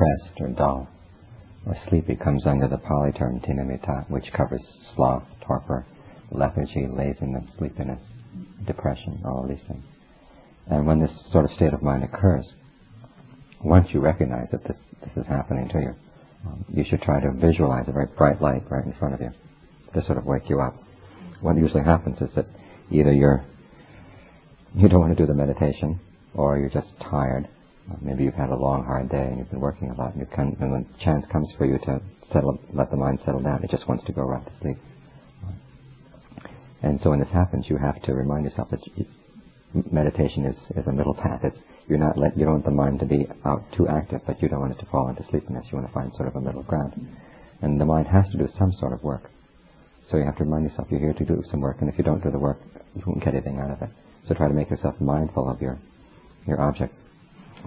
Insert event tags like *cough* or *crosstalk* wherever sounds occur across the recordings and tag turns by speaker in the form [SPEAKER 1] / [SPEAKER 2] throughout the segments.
[SPEAKER 1] depressed or dull or sleepy comes under the Pali term thinamiddha, which covers sloth, torpor, lethargy, laziness, sleepiness, depression, all these things. And when this sort of state of mind occurs, once you recognize that this, this is happening to you, um, you should try to visualize a very bright light right in front of you to sort of wake you up. What usually happens is that either you're you don't want to do the meditation, or you're just tired. Maybe you've had a long, hard day and you've been working a lot, and, can, and when the chance comes for you to settle, let the mind settle down, it just wants to go right to sleep. And so when this happens, you have to remind yourself that meditation is, is a middle path. It's, you're not let, you don't want the mind to be out too active, but you don't want it to fall into sleepiness. You want to find sort of a middle ground. And the mind has to do some sort of work. So you have to remind yourself you're here to do some work, and if you don't do the work, you won't get anything out of it. So try to make yourself mindful of your, your object.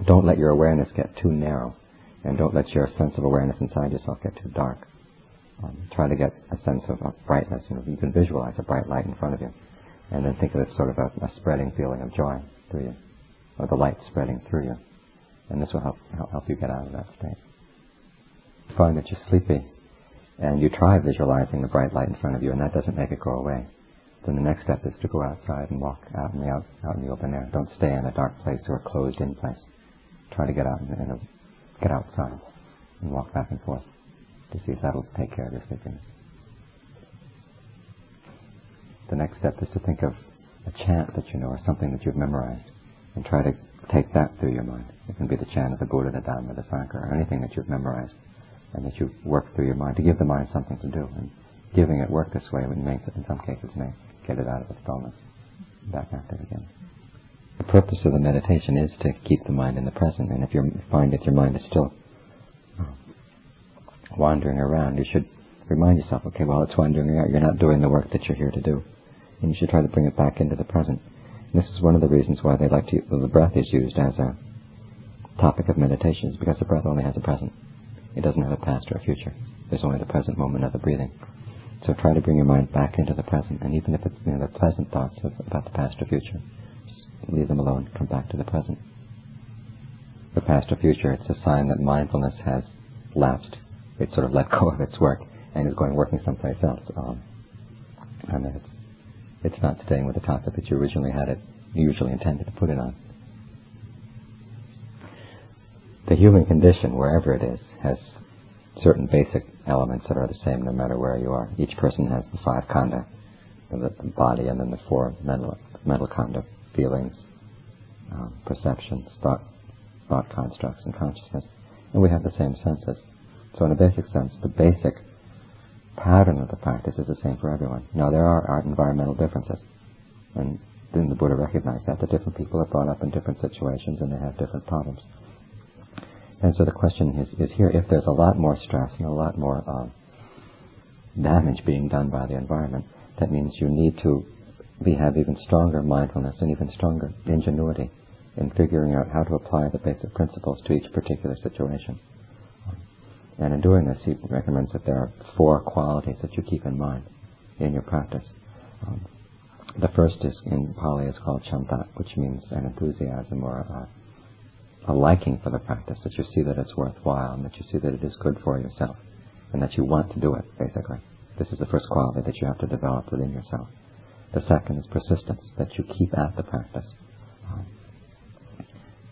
[SPEAKER 1] Don't let your awareness get too narrow, and don't let your sense of awareness inside yourself get too dark. Um, try to get a sense of, brightness. You, know, you can visualize a bright light in front of you, and then think of it sort of a, a spreading feeling of joy through you, or the light spreading through you, and this will help help you get out of that state. Find that you're sleepy, and you try visualizing the bright light in front of you, and that doesn't make it go away. Then the next step is to go outside and walk out in the out, out in the open air. Don't stay in a dark place or a closed-in place. Try to get out and, get outside and walk back and forth to see if that'll take care of your sleepiness. The next step is to think of a chant that you know or something that you've memorized and try to take that through your mind. It can be the chant of the Buddha, the Dhamma, the Sangha, or anything that you've memorized and that you work through your mind to give the mind something to do. And giving it work this way makes it, in some cases, may get it out of its dullness, back active again. The purpose of the meditation is to keep the mind in the present, and if you find that your mind is still uh, wandering around, you should remind yourself, okay, while it's wandering around, you're not doing the work that you're here to do. And you should try to bring it back into the present. And this is one of the reasons why they like to, well, the breath is used as a topic of meditation, is because the breath only has a present. It doesn't have a past or a future. There's only the present moment of the breathing. So try to bring your mind back into the present, and even if it's you know, the pleasant thoughts of, about the past or future, leave them alone. Come back to the present. The past or future, it's a sign that mindfulness has lapsed it sort of let go of its work and is going working someplace else. Um, and it's it's not staying with the topic that you originally had it you usually intended to put it on. The human condition, wherever it is, has certain basic elements that are the same no matter where you are. Each person has the five khandha, the body, and then the four mental, mental khandha, feelings, um, perceptions, thought, thought constructs, and consciousness. And we have the same senses. So in a basic sense, the basic pattern of the practice is the same for everyone. Now there are environmental differences, and then the Buddha recognized that, that different people are brought up in different situations and they have different problems. And so the question is, is here, if there's a lot more stress and a lot more uh, damage being done by the environment, that means you need to be, have even stronger mindfulness and even stronger ingenuity in figuring out how to apply the basic principles to each particular situation. And in doing this, he recommends that there are four qualities that you keep in mind in your practice. Um, the first is in Pali is called chanda, which means an enthusiasm or a, a liking for the practice, that you see that it's worthwhile and that you see that it is good for yourself and that you want to do it, basically. This is the first quality that you have to develop within yourself. The second is persistence, that you keep at the practice. Um,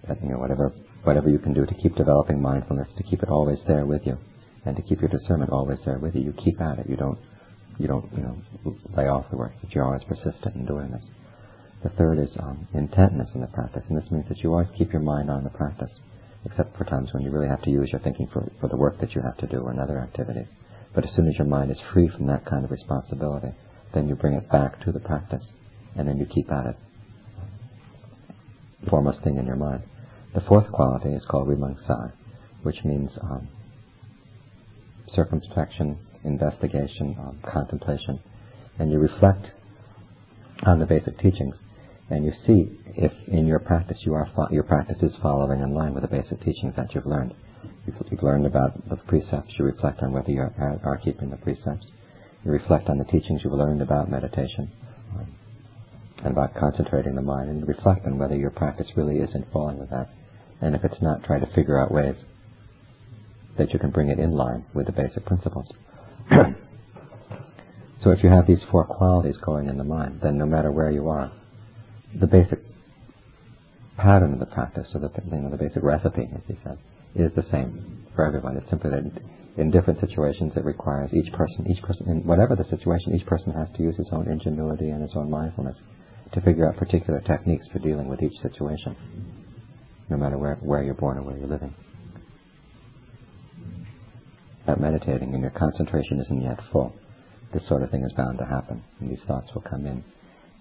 [SPEAKER 1] that, you know, whatever whatever you can do to keep developing mindfulness, to keep it always there with you, and to keep your discernment always there with you. You keep at it. You don't, you don't, you know, lay off the work. That you're always persistent in doing this. The third is um, intentness in the practice, and this means that you always keep your mind on the practice, except for times when you really have to use your thinking for, for the work that you have to do or other activities. But as soon as your mind is free from that kind of responsibility, then you bring it back to the practice, and then you keep at it. Foremost thing in your mind. The fourth quality is called vimamsa, which means um, circumspection, investigation, um, contemplation, and you reflect on the basic teachings, and you see if in your practice you are your practice is following in line with the basic teachings that you've learned. You've, you've learned about the precepts. You reflect on whether you are, are, keeping the precepts. You reflect on the teachings you've learned about meditation. And about concentrating the mind, and reflect on whether your practice really is in falling with that. And if it's not, try to figure out ways that you can bring it in line with the basic principles. *coughs* so if you have these four qualities going in the mind, then no matter where you are, the basic pattern of the practice, or the, you know, the basic recipe, as he said, is the same for everyone. It's simply that in different situations it requires each person, each person, in whatever the situation, each person has to use his own ingenuity and his own mindfulness to figure out particular techniques for dealing with each situation, no matter where, where you're born or where you're living. At meditating and your concentration isn't yet full, this sort of thing is bound to happen, and these thoughts will come in.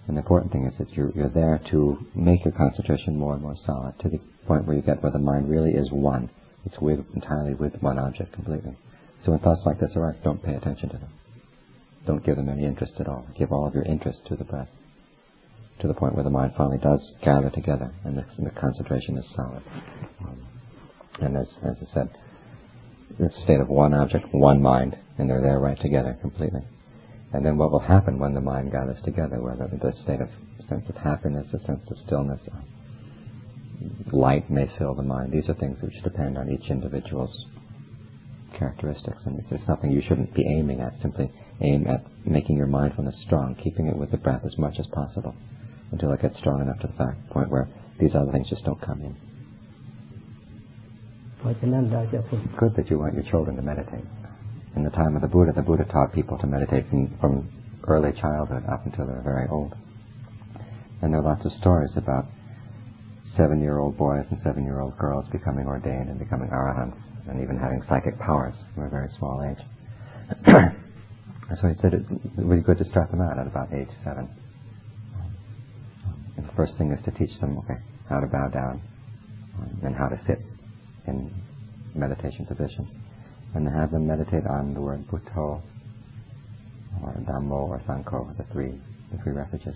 [SPEAKER 1] And the important thing is that you're, you're there to make your concentration more and more solid to the point where you get where the mind really is one. It's with, entirely with one object completely. So when thoughts like this arise, don't pay attention to them. Don't give them any interest at all. Give all of your interest to the breath, to the point where the mind finally does gather together and the, the concentration is solid. Um, and as, as I said, it's a state of one object, one mind, and they're there right together completely. And then what will happen when the mind gathers together, whether the state of sense of happiness, a sense of stillness, light may fill the mind. These are things which depend on each individual's characteristics, and it's something you shouldn't be aiming at. Simply aim at making your mindfulness strong, keeping it with the breath as much as possible until it gets strong enough to the fact, point where these other things just don't come in. Good that you want your children to meditate in the time of the Buddha, the Buddha taught people to meditate from, from early childhood up until they were very old. And there are lots of stories about seven-year-old boys and seven-year-old girls becoming ordained and becoming arahants and even having psychic powers from a very small age. *clears throat* so he said it would be good to start them out at about age seven. And the first thing is to teach them okay, how to bow down and how to sit in meditation position and have them meditate on the word Buddho or Dhammo or Sangho, the three, the three refuges.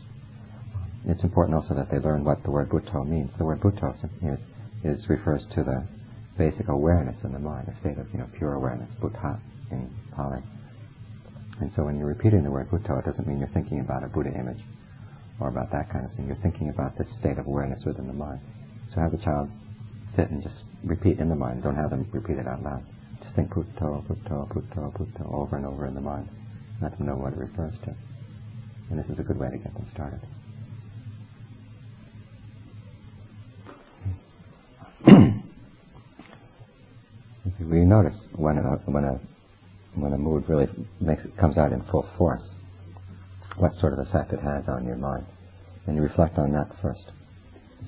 [SPEAKER 1] It's important also that they learn what the word Buddho means. The word Buddho is, is refers to the basic awareness in the mind, a state of you know pure awareness, Buddha in Pali. And so when you're repeating the word Buddho, it doesn't mean you're thinking about a Buddha image or about that kind of thing. You're thinking about this state of awareness within the mind. So have the child sit and just repeat in the mind. Don't have them repeat it out loud Just think Buddha, Buddha, Buddha, Buddha over and over in the mind. Let them know what it refers to. And this is a good way to get them started. We notice when a, when a when a mood really makes it comes out in full force, what sort of effect it has on your mind, and you reflect on that first.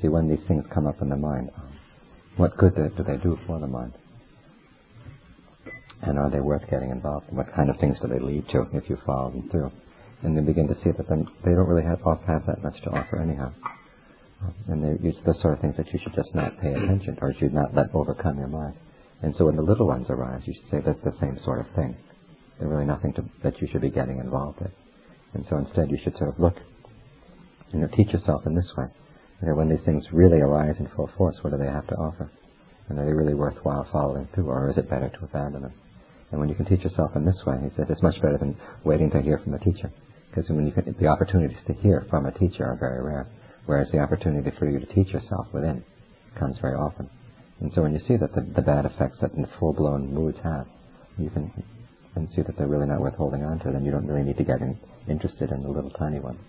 [SPEAKER 1] See when these things come up in the mind, what good do they do for the mind? and are they worth getting involved in? What kind of things do they lead to if you follow them through? And they begin to see that then they don't really have, have that much to offer anyhow. And they're the sort of things that you should just not pay attention to or should not let overcome your mind. And so when the little ones arise, you should say that's the same sort of thing. They're really nothing to, that you should be getting involved in. And so instead you should sort of look, you know, teach yourself in this way. You know, when these things really arise in full force, what do they have to offer? And are they really worthwhile following through, or is it better to abandon them? And when you can teach yourself in this way, he said, it's much better than waiting to hear from the teacher. Because when you can, the opportunities to hear from a teacher are very rare, whereas the opportunity for you to teach yourself within comes very often. And so when you see that the, the bad effects that full-blown moods have, you can and see that they're really not worth holding on to, then you don't really need to get in, interested in the little tiny ones.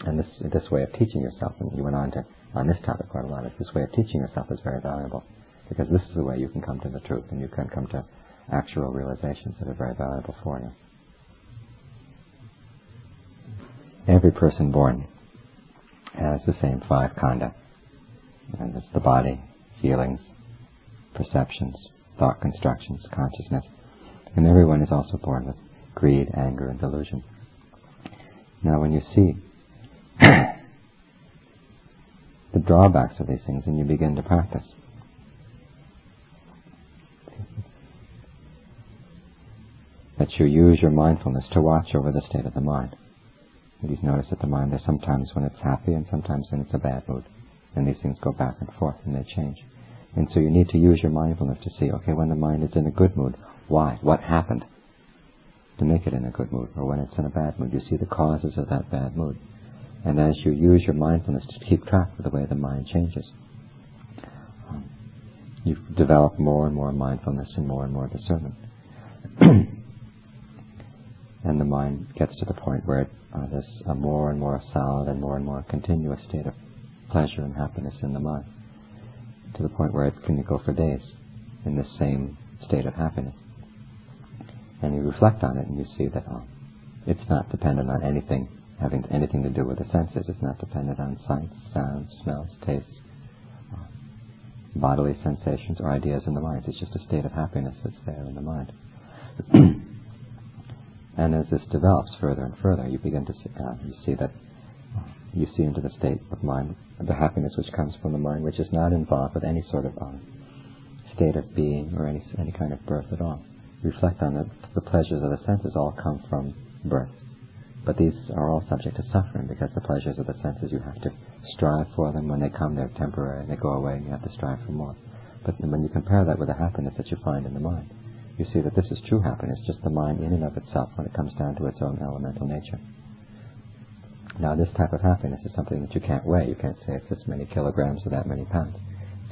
[SPEAKER 1] And this this way of teaching yourself, and you went on to on this topic quite a lot, this way of teaching yourself is very valuable because this is the way you can come to the truth and you can come to actual realizations that are very valuable for you. Every person born has the same five khandha, and it's the body, feelings, perceptions, thought constructions, consciousness, and everyone is also born with greed, anger, and delusion. Now, when you see *coughs* the drawbacks of these things and you begin to practice, that you use your mindfulness to watch over the state of the mind. You notice that the mind, there's sometimes when it's happy and sometimes when it's a bad mood. And these things go back and forth and they change. And so you need to use your mindfulness to see, okay, when the mind is in a good mood, why? What happened to make it in a good mood? Or when it's in a bad mood, you see the causes of that bad mood. And as you use your mindfulness to keep track of the way the mind changes, um, you develop more and more mindfulness and more and more discernment. *clears throat* and the mind gets to the point where it, uh, there's a more and more solid and more and more continuous state of pleasure and happiness in the mind, to the point where it can go for days in the same state of happiness. And you reflect on it and you see that oh, it's not dependent on anything having anything to do with the senses. It's not dependent on sights, sounds, smells, tastes, uh, bodily sensations, or ideas in the mind. It's just a state of happiness that's there in the mind. *clears throat* and as this develops further and further, you begin to see, uh, you see that you see into the state of mind, the happiness which comes from the mind, which is not involved with any sort of uh, state of being or any any kind of birth at all. Reflect on it. The pleasures of the senses all come from birth. But these are all subject to suffering because the pleasures of the senses, you have to strive for them. When they come, they're temporary. And they go away and you have to strive for more. But when you compare that with the happiness that you find in the mind, you see that this is true happiness, just the mind in and of itself when it comes down to its own elemental nature. Now, this type of happiness is something that you can't weigh. You can't say it's this many kilograms or that many pounds.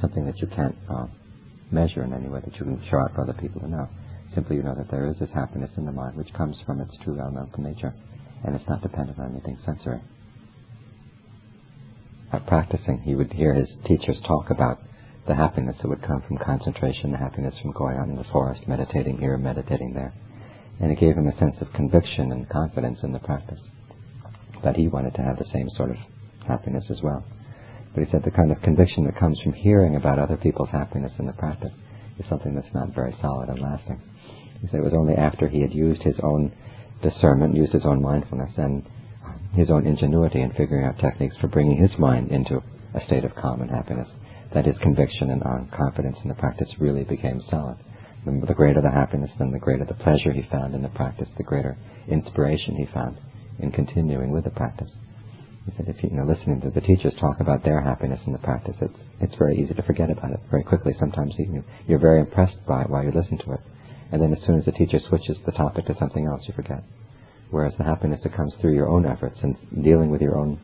[SPEAKER 1] Something that you can't uh, measure in any way that you can show out for other people to know. Simply you know that there is this happiness in the mind which comes from its true elemental nature and it's not dependent on anything sensory. At practicing, he would hear his teachers talk about the happiness that would come from concentration, the happiness from going out in the forest, meditating here, meditating there. And it gave him a sense of conviction and confidence in the practice. That he wanted to have the same sort of happiness as well. But he said the kind of conviction that comes from hearing about other people's happiness in the practice is something that's not very solid and lasting. He said it was only after he had used his own discernment, used his own mindfulness and his own ingenuity in figuring out techniques for bringing his mind into a state of calm and happiness, that his conviction and uh, confidence in the practice really became solid. The greater the happiness, then the greater the pleasure he found in the practice, the greater inspiration he found in continuing with the practice. He said, if you, you know, listening to the teachers talk about their happiness in the practice, it's it's very easy to forget about it very quickly. Sometimes you, you're very impressed by it while you listen to it, and then as soon as the teacher switches the topic to something else, you forget. Whereas the happiness that comes through your own efforts and dealing with your own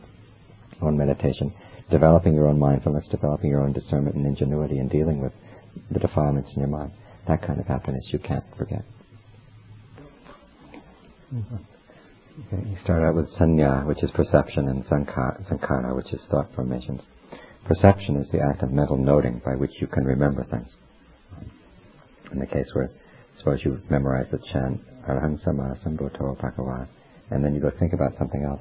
[SPEAKER 1] own meditation, developing your own mindfulness, developing your own discernment and ingenuity in dealing with the defilements in your mind, that kind of happiness you can't forget. Mm-hmm. Okay, you start out with sanya, which is perception, and sankhara, which is thought formations. Perception is the act of mental noting by which you can remember things. In the case where Suppose you memorize the chant, Sama and then you go think about something else.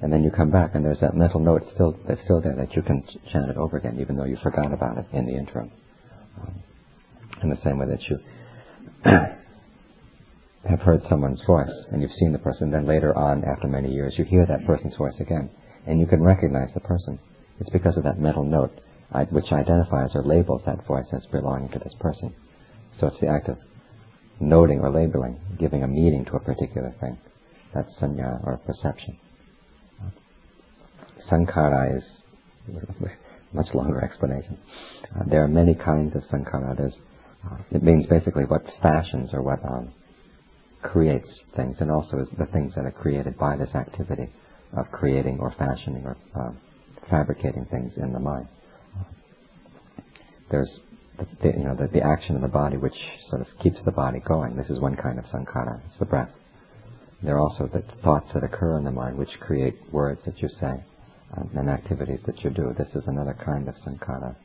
[SPEAKER 1] And then you come back and there's that mental note still, that's still there that you can chant it over again even though you forgot about it in the interim. Um, in the same way that you *clears throat* have heard someone's voice and you've seen the person, then later on, after many years, you hear that person's voice again and you can recognize the person. It's because of that mental note which identifies or labels that voice as belonging to this person. So it's the act of noting or labeling, giving a meaning to a particular thing. That's sanya or perception. Sankhara is *laughs* much longer explanation. Uh, there are many kinds of sankhara. There's, uh, it means basically what fashions or what um, creates things, and also the things that are created by this activity of creating or fashioning or uh, fabricating things in the mind. There's the, you know, the, the action of the body which sort of keeps the body going. This is one kind of sankhara, it's the breath. There are also the thoughts that occur in the mind which create words that you say um, and activities that you do. This is another kind of sankhara.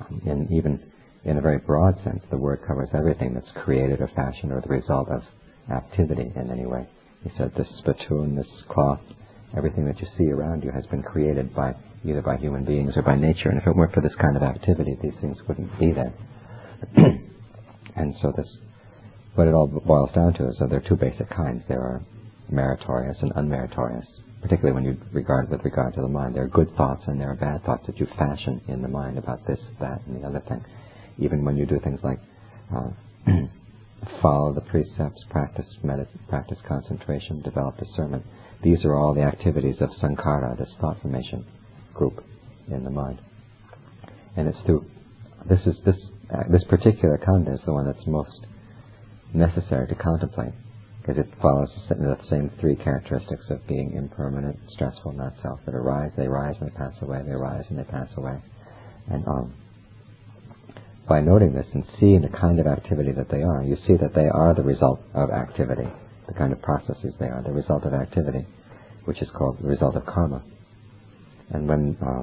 [SPEAKER 1] Um, and even in a very broad sense, the word covers everything that's created or fashioned or the result of activity in any way. He said this spittoon, this cloth, everything that you see around you has been created by either by human beings or by nature. And if it weren't for this kind of activity, these things wouldn't be there. *clears throat* and so this, what it all boils down to is that there are two basic kinds. There are meritorious and unmeritorious. Particularly when you regard with regard to the mind, there are good thoughts and there are bad thoughts that you fashion in the mind about this, that, and the other thing. Even when you do things like uh, *clears throat* follow the precepts, practice medit- practice concentration, develop discernment. These are all the activities of sankhara, this thought formation group in the mind. And it's through this is this uh, this particular khandha is the one that's most necessary to contemplate because it follows the same three characteristics of being impermanent, stressful, not self that arise. They rise and they pass away. They arise and they pass away. And um, by noting this and seeing the kind of activity that they are, you see that they are the result of activity, the kind of processes they are, the result of activity, which is called the result of karma. And when uh,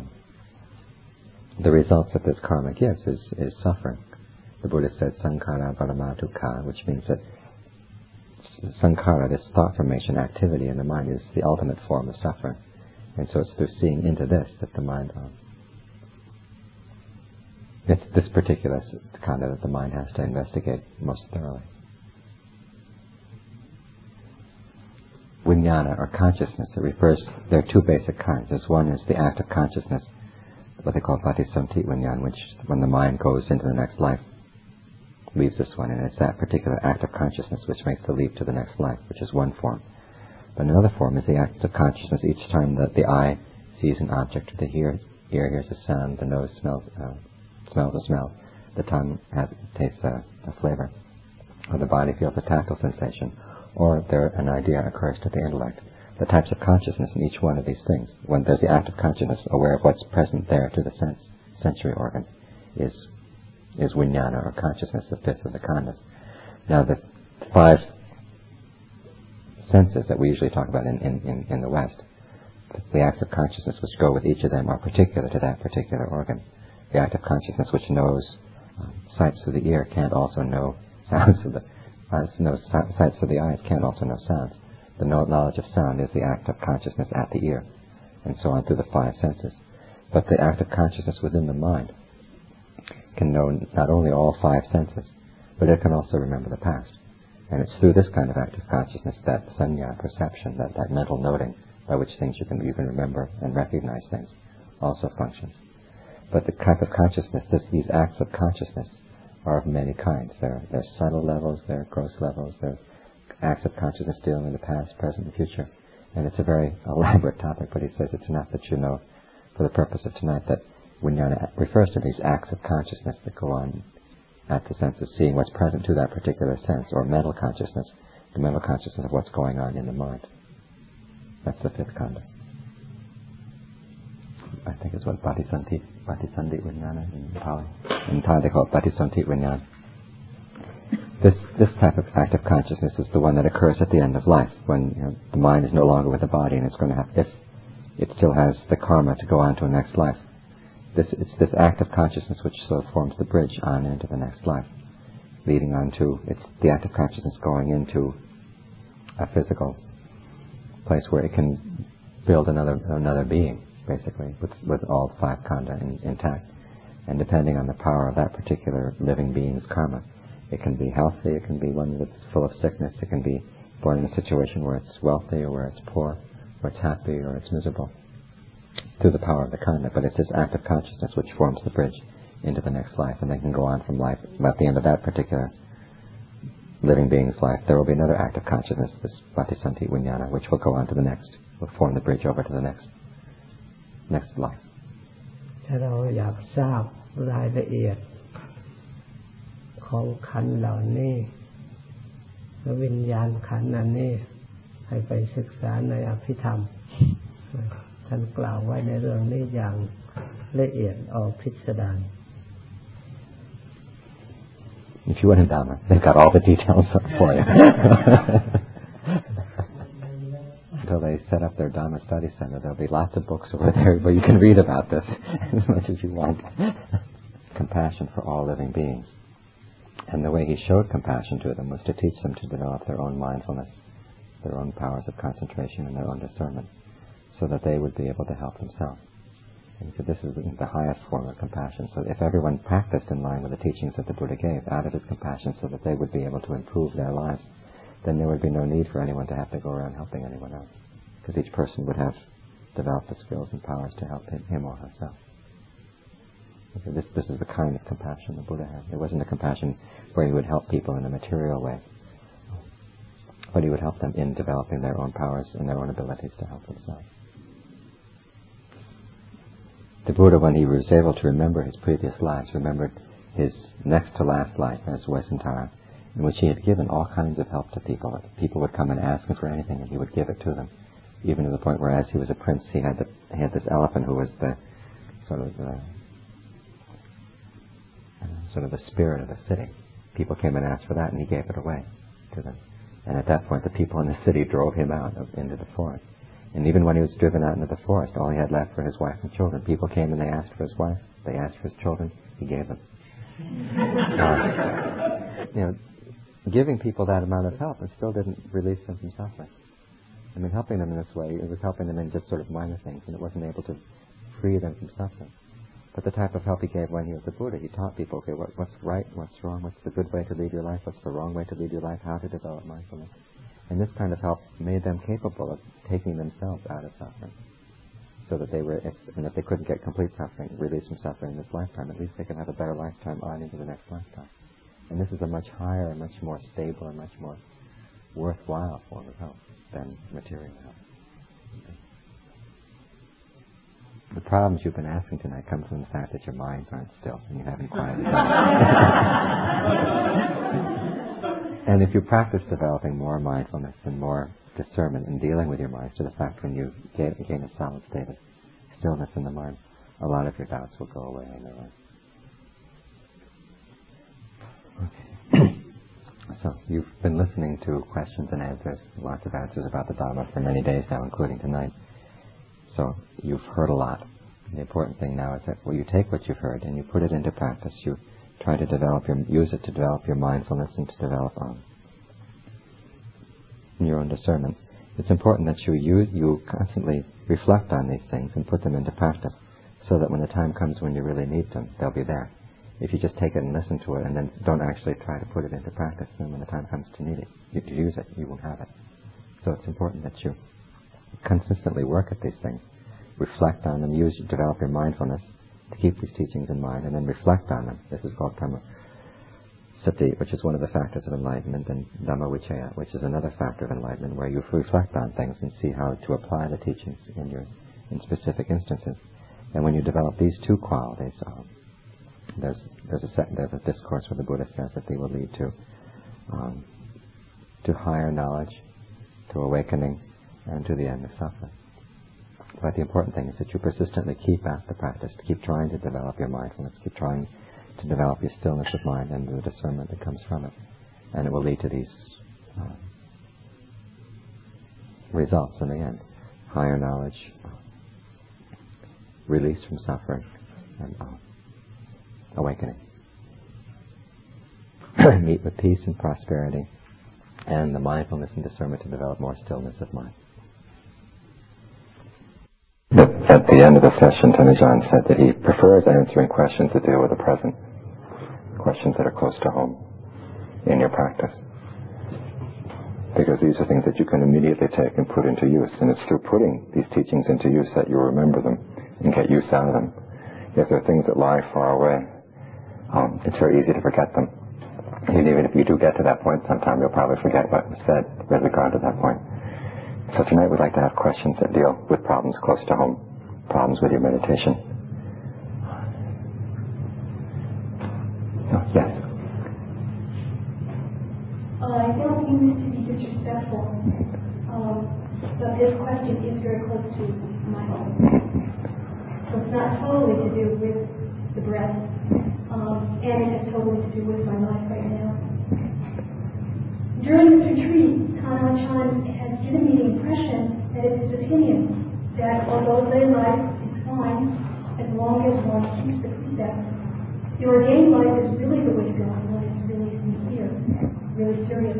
[SPEAKER 1] the results that this karma gives is, is suffering. The Buddha said sankhara parama dukkha, which means that sankhara, this thought formation activity in the mind, is the ultimate form of suffering. And so it's through seeing into this that the mind, um, it's this particular kind of that the mind has to investigate most thoroughly. Vijnana or consciousness, it refers, there are two basic kinds. There's one is the act of consciousness, what they call patisandhi vijnana, which when the mind goes into the next life, leaves this one, and it's that particular act of consciousness which makes the leap to the next life, which is one form. But another form is the act of consciousness each time that the eye sees an object, the ear, ear hears a sound, the nose smells, uh, smells a smell, the tongue has, tastes a, a flavor, or the body feels a tactile sensation, or there an idea occurs to the intellect. The types of consciousness in each one of these things, when there's the act of consciousness, aware of what's present there to the sense, sensory organ, is is vijnana or consciousness, the fifth of the khandhas. Now the five senses that we usually talk about in, in, in the West, the acts of consciousness which go with each of them are particular to that particular organ. The act of consciousness which knows um, sights through the ear can't also know sounds of the uh, knows sights through the eyes can't also know sounds. The knowledge of sound is the act of consciousness at the ear, and so on through the five senses. But the act of consciousness within the mind can know not only all five senses, but it can also remember the past. And it's through this kind of active consciousness that sanya, perception, that, that mental noting by which things you can, you can remember and recognize things also functions. But the type of consciousness, this, these acts of consciousness are of many kinds. There, there are subtle levels, there are gross levels, there are acts of consciousness dealing in the past, present, and future. And it's a very *laughs* elaborate topic, but he says it's enough that you know, for the purpose of tonight, that Vijnana refers to these acts of consciousness that go on at the sense of seeing what's present to that particular sense, or mental consciousness, the mental consciousness of what's going on in the mind. That's the fifth khandha. I think it's what Patisandhi, Patisandhi Vijnana in Pali. In Thai they call it Patisanti Vijnana. This, this type of act of consciousness is the one that occurs at the end of life, when you know, the mind is no longer with the body and it's going to have, if it still has the karma to go on to a next life, this, it's this act of consciousness which sort of forms the bridge on into the next life, leading on to, it's the act of consciousness going into a physical place where it can build another, another being, basically, with, with all five khandha in, intact. And depending on the power of that particular living being's karma, it can be healthy, it can be one that's full of sickness, it can be born in a situation where it's wealthy or where it's poor, or it's happy or it's miserable through the power of the khandha, but it's this act of consciousness which forms the bridge into the next life, and they can go on from life. At the end of that particular living being's life, there will be another act of consciousness, this patisandhi vijnana, which will go on to the next, will form the bridge over to the next, next life.
[SPEAKER 2] ถ้าเราอยากทราบรายละเอียดของขันเหล่านี้วิญญาณขันอันนี้ ให้ไปศึกษาในอภิธรรม ท่านกล่าวไว้ในเรื่องนี้อย่างละเอียดออกพิสดาร
[SPEAKER 1] If you went in Dhamma, they've got all the details for you. They set up their Dharma study center, there'll be lots of books over there where you can read about this *laughs* as much as you want. *laughs* compassion for all living beings. And the way he showed compassion to them was to teach them to develop their own mindfulness, their own powers of concentration, and their own discernment so that they would be able to help themselves. And so this is the highest form of compassion. So if everyone practiced in line with the teachings that the Buddha gave out of his compassion so that they would be able to improve their lives, then there would be no need for anyone to have to go around helping anyone else. Because each person would have developed the skills and powers to help him or herself. Okay, this, this is the kind of compassion the Buddha had. It wasn't a compassion where he would help people in a material way, but he would help them in developing their own powers and their own abilities to help themselves. The Buddha, when he was able to remember his previous lives, remembered his next to last life as Vessantara, in which he had given all kinds of help to people. People would come and ask him for anything, and he would give it to them. Even to the point where, as he was a prince, he had the, he had this elephant who was the sort of the sort of the spirit of the city. People came and asked for that, and he gave it away to them. And at that point, the people in the city drove him out of, into the forest. And even when he was driven out into the forest, all he had left were his wife and children. People came and they asked for his wife, they asked for his children, he gave them. *laughs* Uh, you know, giving people that amount of help, it still didn't release them from suffering. I mean, helping them in this way, it was helping them in just sort of minor things, and it wasn't able to free them from suffering. But the type of help he gave when he was a Buddha, he taught people, okay, what, what's right, what's wrong, what's the good way to lead your life, what's the wrong way to lead your life, how to develop mindfulness. And this kind of help made them capable of taking themselves out of suffering. So that they were, if, and if they couldn't get complete suffering, release from suffering in this lifetime, at least they could have a better lifetime on into the next lifetime. And this is a much higher, much more stable, and much more worthwhile form of help than material help. The problems you've been asking tonight come from the fact that your minds aren't still and you haven't quieted down. *laughs* and if you practice developing more mindfulness and more discernment in dealing with your mind to the fact when you gain, gain a solid state of stillness in the mind, a lot of your doubts will go away in their life. Okay. So you've been listening to questions and answers, lots of answers about the Dharma for many days now, including tonight. So you've heard a lot. The important thing now is that well, you take what you've heard and you put it into practice. You try to develop your, use it to develop your mindfulness and to develop um, your own discernment. It's important that you use, you constantly reflect on these things and put them into practice, so that when the time comes when you really need them, they'll be there. If you just take it and listen to it and then don't actually try to put it into practice, then when the time comes to need it, you, to use it, you won't have it. So it's important that you consistently work at these things, reflect on them, use, develop your mindfulness to keep these teachings in mind, and then reflect on them. This is called Dhamma which is one of the factors of enlightenment, and Dhamma Vicaya, which is another factor of enlightenment, where you reflect on things and see how to apply the teachings in your in specific instances. And when you develop these two qualities, um, there's there's a there's a discourse where the Buddha says that they will lead to um, to higher knowledge, to awakening, and to the end of suffering. But the important thing is that you persistently keep at the practice, to keep trying to develop your mindfulness, keep trying to develop your stillness of mind and the discernment that comes from it. And it will lead to these uh, results in the end. Higher knowledge, release from suffering, and uh, awakening. *clears throat* Meet with peace and prosperity, and the mindfulness and discernment to develop more stillness of mind. At the end of the session, John said that he prefers answering questions that deal with the present, questions that are close to home in your practice. Because these are things that you can immediately take and put into use. And it's through putting these teachings into use that you remember them and get use out of them. If there are things that lie far away, um, it's very easy to forget them. And even if you do get to that point sometime, you'll probably forget what was said with regard to that point. So tonight we'd like to have questions that deal with problems close to home, problems with your meditation. Oh, yes.
[SPEAKER 3] Uh, I don't mean this to be disrespectful, um, but this question is very close to my own. So it's not totally to do with the breath, do with my life right now. During this retreat, Kanal Chan has given me the impression that it's his opinion that although lay life is fine as long as one keeps the precepts, the ordained life is really the way to go when it's really sincere, really serious.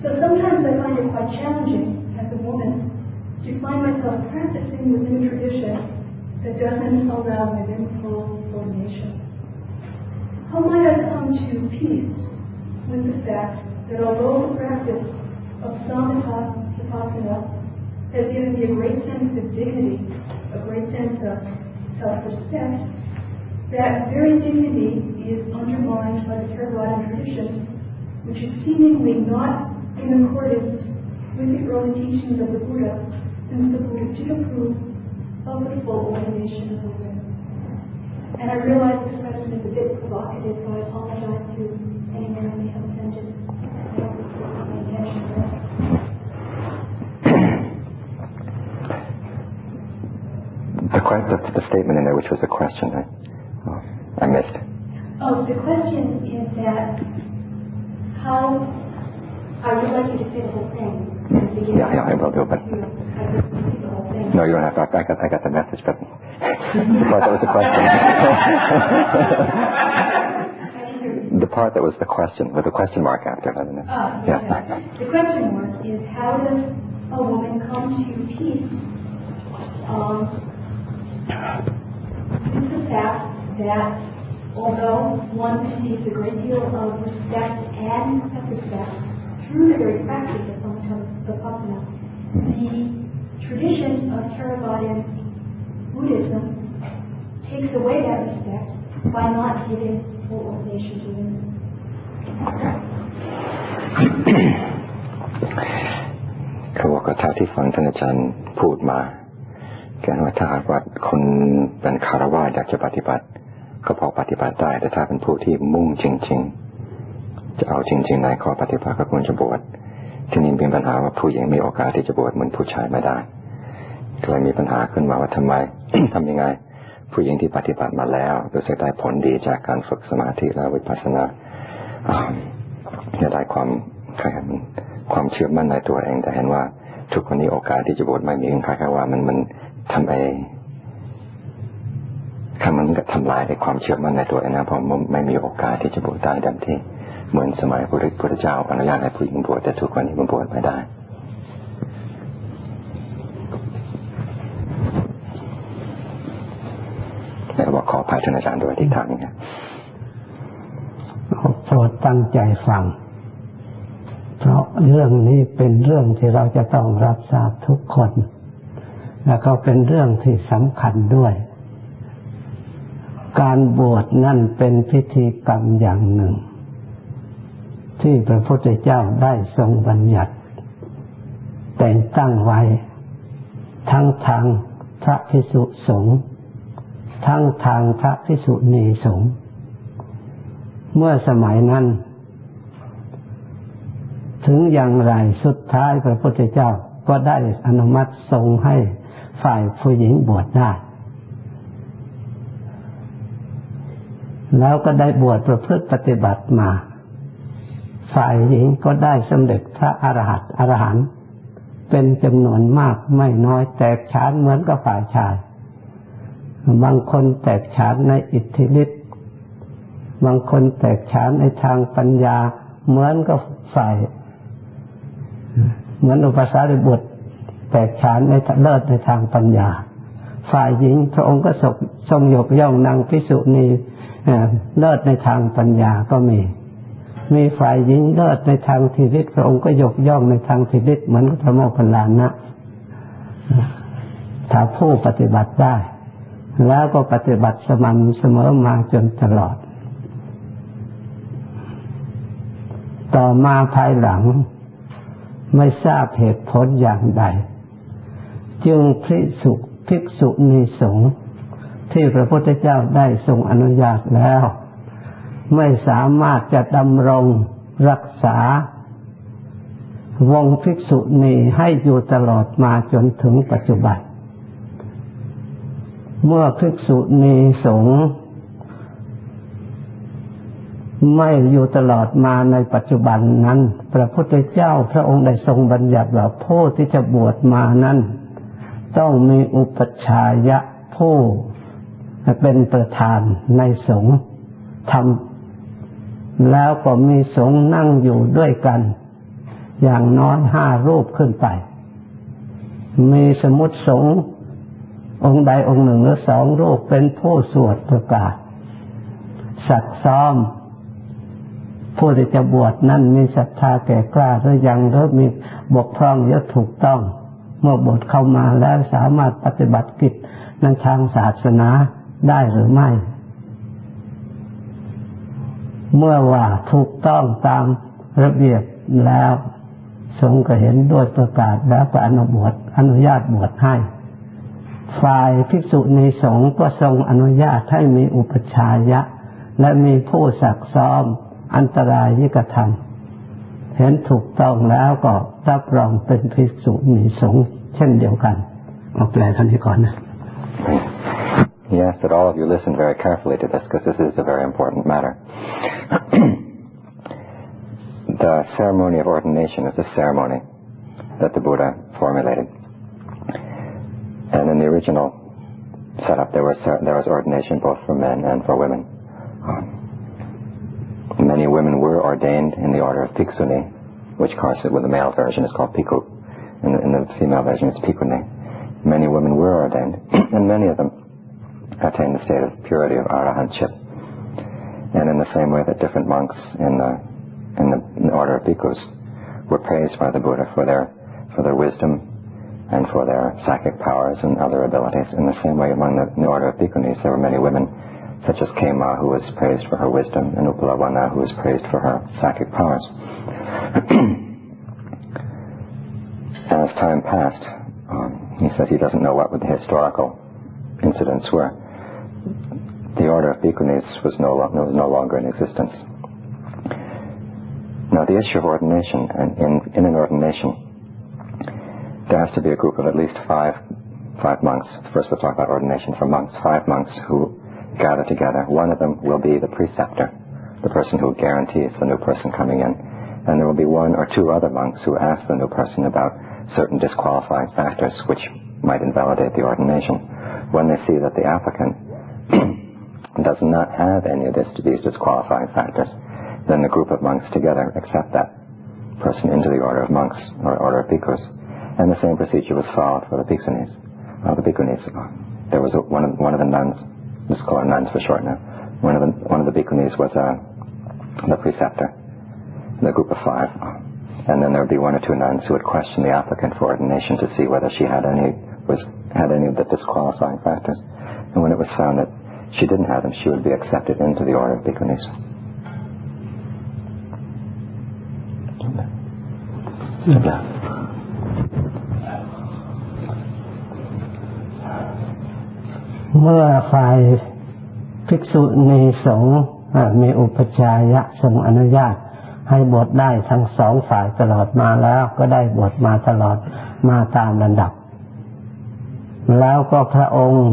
[SPEAKER 3] So sometimes I find it quite challenging as a woman to find myself practicing within a tradition that doesn't allow within full ordination. How might I come to peace with the fact that although the practice of samatha has given me a great sense of dignity, a great sense of self-respect, that very dignity is undermined by the Theravadan tradition, which is seemingly not in accordance with the early teachings of the Buddha, since the Buddha did approve of the full ordination of women. And I realize this question is a bit provocative, so I apologize to anyone who may have offended.
[SPEAKER 1] The, the, the, statement in there, which was a question, I, oh, I missed.
[SPEAKER 3] Oh, the question is that how are you likely to say the whole thing?
[SPEAKER 1] Yeah, yeah, I will do, but no, you don't have to. I got, I got the message, but but that was the question. *laughs* the part that was the question, with the question mark after it, I don't know.
[SPEAKER 3] Yeah. The question was, is how does a woman come to peace um, with the fact that although one receives a great deal of respect and self-respect through the very practice of Vipassana, the tradition of Theravadan Buddhism takes away that respect by not giving full ordination to women.
[SPEAKER 1] เขาบอกว่าเท่าที่ฟังท่านอาจารย์พูดมาแกว่าถ้าหากว่าคนเป็นคารวะอยากจะปฏิบัติ ก็พอปฏิบัติได้ แต่ถ้าเป็นผู้ที่มุ่งจริง ๆ จะเอาจริงๆในข้อปฏิบัติก็ควรจะบวชที่นี่เป็นปัญหาว่าผู้หญิงมีโอกาสที่จะบวชเหมือนผู้ชายไม่ได้ก็เลยมีปัญหาขึ้นมาว่าทำไม ทำยังไง ผู้หญิงที่ปฏิบัติมาแล้วรู้สึกได้ผลดีจากการฝึกสมาธิและวิปัสสนาจะได้ความขันความเชื่อมั่นในตัวเองแต่เห็นว่า ทุกคนนี้โอกาสที่จะบวชไม่มีคล้ายๆว่ามันมันทำไปคำมันก็ทำลายในความเชื่อมั่นในตัวเองนะเพราะมันไม่มีโอกาสที่จะบวชได้ดังที่เหมือนสมัยพระพุทธเจ้าอนุญาตให้ผู้หญิงบวชแต่ทุกคนนี้มันบวชไม่ได้แล้วบอก ขอพายท่านอาจารย์ด้วยที่ทางนี้
[SPEAKER 2] โปรดตั้งใจฟัง เพราะเรื่องนี้เป็นเรื่องที่เราจะต้องรับทราบทุกคน แล้วก็เป็นเรื่องที่สำคัญด้วย การบวชนั่นเป็นพิธีกรรมอย่างหนึ่ง ที่พระพุทธเจ้าได้ทรงบัญญัติ แต่งตั้งไว้ ทั้งทางพระพิสุสงฆ์ ทั้งทางพระพิสุณีสงฆ์เมื่อสมัยนั้น ถึงอย่างไรสุดท้ายพระพุทธเจ้าก็ได้อนุมัติทรงให้ฝ่ายผู้หญิงบวชได้ แล้วก็ได้บวชประพฤติปฏิบัติมา ฝ่ายหญิงก็ได้สำเร็จพระอรหันต์อรหันต์เป็นจำนวนมากไม่น้อยแตกฉานเหมือนกับฝ่ายชาย บางคนแตกฉานในอิทธิฤทธิ์บางคนแตกฉานในทางปัญญา เหมือนกับฝ่ายเหมือนอุปสาริบุตรแตกฉานในเลิศในทางปัญญา ฝ่ายหญิงพระองค์ก็ทรงทรงยกย่องนางพิสุนีเลิศในทางปัญญาก็มี มีฝ่ายหญิงเลิศในทางทิริพระองค์ก็ยกย่องในทางทิริเหมือนพระโมคคัลลานะถ้าผู้ปฏิบัติได้ แล้วก็ปฏิบัติสม่ำเสมอมาจนตลอด ต่อมาภายหลัง ไม่ทราบเหตุผลอย่างใด จึงพิสุภิกษุณีสงฆ์ที่พระพุทธเจ้าได้ทรงอนุญาตแล้ว ไม่สามารถจะดำรงรักษาวงภิกษุณีให้อยู่ตลอดมาจนถึงปัจจุบัน เมื่อภิกษุณีสงฆ์ไม่อยู่ตลอดมาในปัจจุบันนั้น พระพุทธเจ้าพระองค์ได้ทรงบัญญัติว่าผู้ที่จะบวชมานั้น ต้องมีอุปชายะผู้เป็นประธานในสงฆ์ทำแล้วก็มีสงฆ์นั่งอยู่ด้วยกัน อย่างน้อยห้ารูปขึ้นไป มีสมุติสงฆ์ องค์ใดองค์หนึ่งหรือสองรูปเป็นผู้สวดประกาศสักซ้อม ผู้ที่จะบวชนั้นมีศรัทธาแก่กล้าหรือยังหรือมีบกพร่องยอะถูกต้อง เมื่อบวชเข้ามาแล้วสามารถปฏิบัติกิจในทางศาสนาได้หรือไม่ เมื่อว่าถูกต้องตามระเบียบแล้วสงฆ์ก็เห็นด้วยประกาศแล้วก็อนุบวชอนุญาตบวชให้ ฝ่ายภิกษุในสงฆ์ก็ทรงอนุญาตให้มีอุปชายะ และมีผู้สักซ้อมอันตรายที่กระทำเห็นถูกต้องแล้วก็รับรองเป็นภิกษุณีสงฆ์เช่นเดียวกันเอาแปลท่านนี้ก่อนนะ
[SPEAKER 1] he asks that all of you listen very carefully to this because this is a very important matter. the ceremony of ordination is a ceremony that the Buddha formulated. And in the original setup, there was, there was ordination both for men and for women. Um, many women were ordained in the order of Bhikkhuni, which, course, with the male version is called Bhikkhu. In the, in the female version, it's Bhikkhuni. Many women were ordained, *clears throat* and many of them attained the state of purity of arahantship. And in the same way that different monks in the, in the, in the order of bhikkhus were praised by the Buddha for their, for their wisdom and for their psychic powers and other abilities. In the same way, among the, the order of bhikkhunis, there were many women, such as Khema, who was praised for her wisdom, and Uppalavanna, who was praised for her psychic powers. *clears throat* as time passed, um, he says he doesn't know what the historical incidents were. The order of bhikkhunis was no, lo- was no longer in existence. Now, the issue of ordination, and in, in an ordination, there has to be a group of at least five, five monks. First, we'll talk about ordination for monks. Five monks who gather together. One of them will be the preceptor, the person who guarantees the new person coming in. And there will be one or two other monks who ask the new person about certain disqualifying factors which might invalidate the ordination. When they see that the applicant *clears throat* does not have any of this, these disqualifying factors, then the group of monks together accept that person into the order of monks or order of bhikkhus. And the same procedure was followed for the bhikkhunis. Uh, the bhikkhunis, there was a, one, of, one of the nuns, let's call her nuns for short now, one of the, one of the bhikkhunis was uh, the preceptor, the group of five. And then there would be one or two nuns who would question the applicant for ordination to see whether she had any was had any of the disqualifying factors. And when it was found that she didn't have them, she would be accepted into the order of bhikkhunis. Yeah.
[SPEAKER 2] เมื่อฝ่ายภิกษุณีสงฆ์มีอุปจายะทรงอนุญาต ให้บวชได้ทั้งสองฝ่ายตลอดมาแล้วก็ได้บวชมาตลอดมาตามระดับ แล้วก็พระองค์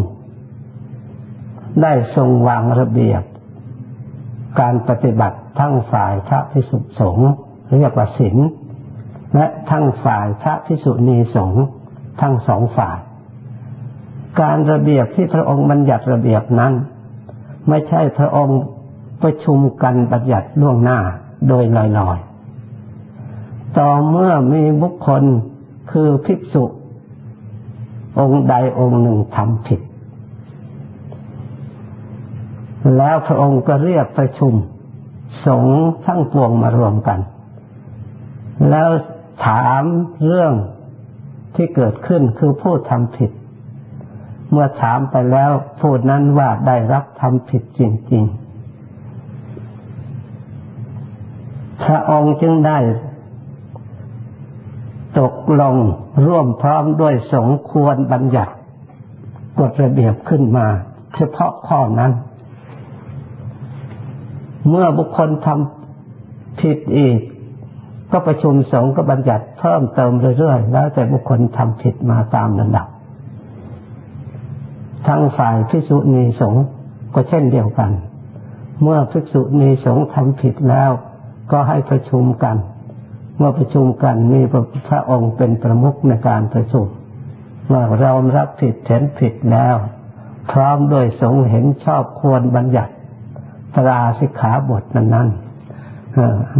[SPEAKER 2] ได้ทรงวางระเบียบ การปฏิบัติทั้งฝ่ายพระพิสุสงฆ์เรียกว่าศีลและทั้งฝ่ายพระพิสุณีสงฆ์ทั้งสองฝ่าย การระเบียบที่พระองค์บัญญัติระเบียบนั้น ไม่ใช่พระองค์ประชุมกันบัญญัติล่วงหน้าโดยลอยๆ ต่อเมื่อมีบุคคลคือภิกษุ องค์ใดองค์หนึ่งทำผิด แล้วพระองค์ก็เรียกประชุม สงฆ์ทั้งปวงมารวมกัน แล้วถามเรื่องที่เกิดขึ้นคือผู้ทำผิด เมื่อถามไปแล้วผู้นั้นว่าได้รับทำผิดจริงๆ พระองค์จึงได้ตกลงร่วมพร้อมด้วยสงควรบัญญัติกฎระเบียบขึ้นมา เฉพาะข้อนั้น เมื่อบุคคลทำผิดอีก ก็ประชุมสงฆ์ก็บัญญัติเพิ่มเติมเรื่อยๆ แล้วแต่บุคคลทำผิดมาตามระดับ ทั้งฝ่ายภิกษุณีสงฆ์ก็เช่นเดียวกัน เมื่อภิกษุณีสงฆ์ทำผิดแล้ว ก็ให้ประชุมกัน เมื่อประชุมกันมีพระองค์เป็นประมุขในการประชุมว่าเรารับผิดเห็นผิดแล้ว พร้อมด้วยสงเห็นชอบควรบัญญัติตราสิกขาบทนั้นนั้น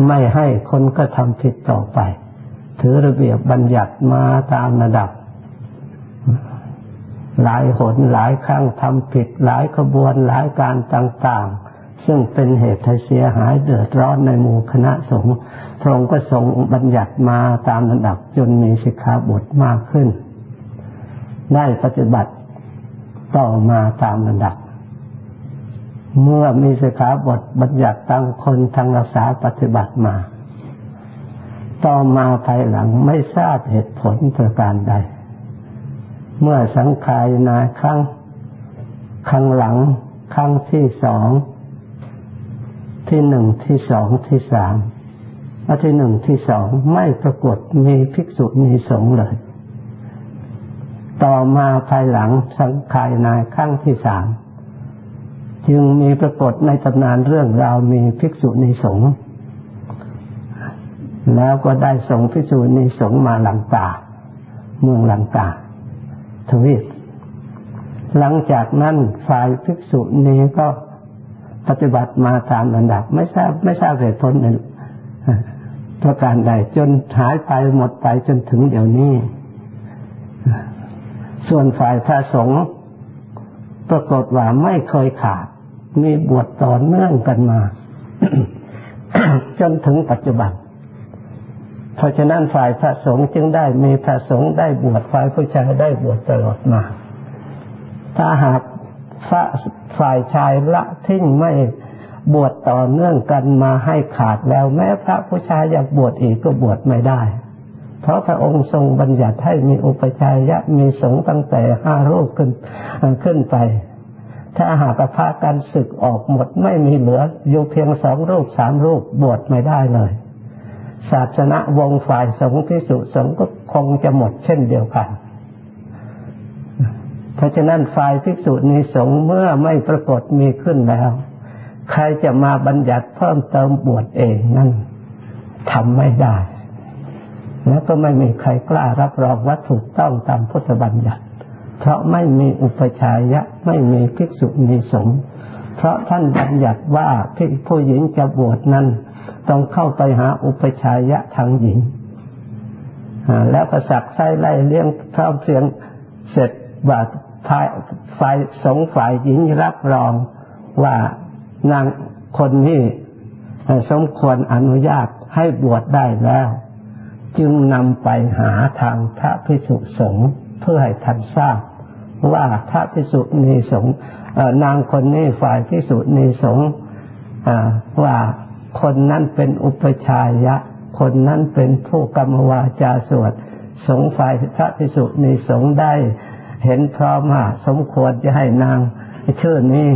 [SPEAKER 2] ไม่ให้คนก็ทำผิดต่อไป ถือระเบียบบัญญัติมาตามระดับ หลายหนหลายครั้งทำผิดหลายขบวนหลายการต่าง ๆ ซึ่งเป็นเหตุให้เสียหายเดือดร้อนในหมู่คณะสงฆ์พระองค์ก็ทรงบัญญัติมาตามระดับจนมีสิกขาบทมากขึ้น ได้ปฏิบัติต่อมาตามระดับ เมื่อมีสิกขาบทบัญญัติตั้งคนทางรักษาปฏิบัติมา ต่อมาภายหลังไม่ทราบเหตุผลประการใด เมื่อสังขายนาครั้งครั้งหลังครั้งที่สอง ที่หนึ่งที่สองที่สามอันที่หนึ่งที่สองไม่ปรากฏมีภิกษุมีสงฆ์เลย ต่อมาภายหลังสังขายนายขั้งที่สามจึงมีปรากฏในตำนานเรื่องราวมีภิกษุณีสงฆ์แล้วก็ได้ส่งภิกษุณีสงฆ์มาหลังตาเมืองหลังตา ทวีป หลังจากนั้นฝ่ายภิกษุณีก็ปฏิบัติมาตามระดับ ไม่ทราบไม่ทราบเหตุผลในประการใดจนหายไปหมดไปจนถึงเดี๋ยวนี้ ส่วนฝ่ายพระสงฆ์ปรากฏว่าไม่เคยขาด มีบวชต่อเนื่องกันมา จนถึงปัจจุบัน เพราะฉะนั้นฝ่ายพระสงฆ์จึงได้มีพระสงฆ์ได้บวชฝ่ายผู้ชายได้บวชตลอดมา ถ้าหากฝ่ายชายละทิ้งไม่บวชต่อเนื่องกันมาให้ขาดแล้วแม้พระผู้ชายอยากบวชอีกก็บวชไม่ได้ เพราะพระองค์ทรงบัญญัติให้มีอุปชัยยะมีสงฆ์ตั้งแต่ห้ารูปขึ้นขึ้นไป ถ้าหากพากันศึกออกหมดไม่มีเหลืออยู่เพียงสองรูปสามรูปบวชไม่ได้เลย ศาสนาวงฝ่ายสงฆ์ที่สุสงฆ์ก็คงจะหมดเช่นเดียวกัน เพราะฉะนั้นฝ่ายภิกษุณีสงฆ์เมื่อไม่ปรากฏมีขึ้นแล้ว ใครจะมาบัญญัติเพิ่มเติมบวชเองนั่นทำไม่ได้ แล้วก็ไม่มีใครกล้ารับรองว่าถูกต้องตามพุทธบัญญัติ เพราะไม่มีอุปชัยยะไม่มีภิกษุณีสงฆ์เพราะท่านบัญญัติว่าผู้หญิงจะบวชนั้น ต้องเข้าไปหาอุปชัยยะทางหญิงแล้วก็สักไส้ไล่เลี้ยงพร้อมเสียงเสร็จว่าฝ่ายฝ่ายสงฝ่ายหญิงรับรองว่านางคนนี้สมควรอนุญาตให้บวชได้แล้ว จึงนำไปหาทางพระพิสุสงฆ์เพื่อให้ท่านทราบว่าพระพิสุณีสงฆ์นางคนนี้ฝ่ายพิสุณีสงฆ์ว่า คนนั้นเป็นอุปชายะ คนนั้นเป็นผู้กรรมวาจาสวด สงฝ่ายพระพิสุณีสงได้ เห็นพร้อมว่าสมควรจะให้นางชื่อนี้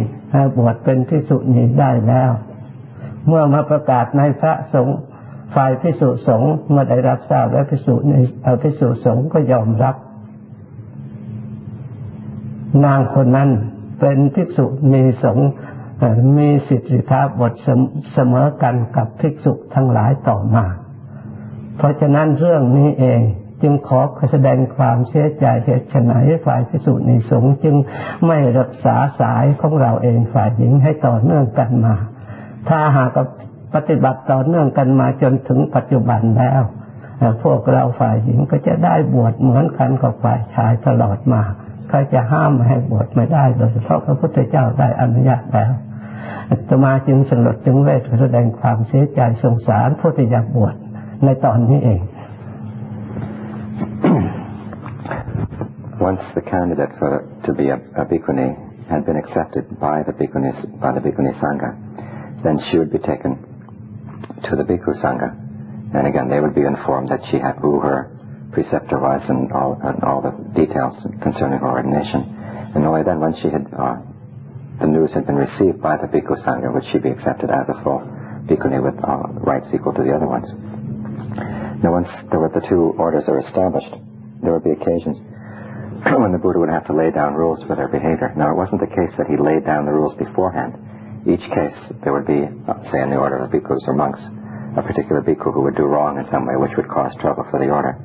[SPEAKER 2] บวชเป็นพิสุนีได้แล้ว เมื่อมาประกาศในพระสงฆ์ฝ่ายพิสุสงฆ์เมื่อได้รับทราบแล้วพิสุในพิสุสงฆ์ก็ยอมรับ นางคนนั้นเป็นภิกษุมีสงฆ์ มีสิทธิภาพบทเสมอกันกับภิกษุทั้งหลายต่อมา เพราะฉะนั้นเรื่องนี้เองจึงขอแสดงความเสียใจเหตุฉนัยฝ่ายพิสุในสงฆ์จึงไม่รักษาสายของเราเองฝ่ายหญิงให้ต่อเนื่องกันมา ถ้าหากปฏิบัติต่อเนื่องกันมาจนถึงปัจจุบันแล้ว พวกเราฝ่ายหญิงก็จะได้บวชเหมือนกันกับฝ่ายชายตลอดมา ใครจะห้ามให้บวชไม่ได้โดยเฉพาะพระพุทธเจ้าได้อนุญาตแล้ว ตมาจึงสลดจึงเวทแสดงความเสียใจสงสารผู้ที่อยากบวชในตอนนี้เอง
[SPEAKER 1] Once the candidate for to be a, a bhikkhuni had been accepted by the bhikkhuni, by the bhikkhuni sangha, then she would be taken to the bhikkhu sangha, and again they would be informed that she had who her preceptor was and all and all the details concerning her ordination. And only then, once she had uh, the news had been received by the bhikkhu sangha, would she be accepted as a full bhikkhuni with uh, rights equal to the other ones. Now, once were the two orders are established, there would be occasions *clears throat* when the Buddha would have to lay down rules for their behavior. Now, it wasn't the case that he laid down the rules beforehand. Each case, there would be, uh, say, in the order of bhikkhus or monks, a particular bhikkhu who would do wrong in some way, which would cause trouble for the order.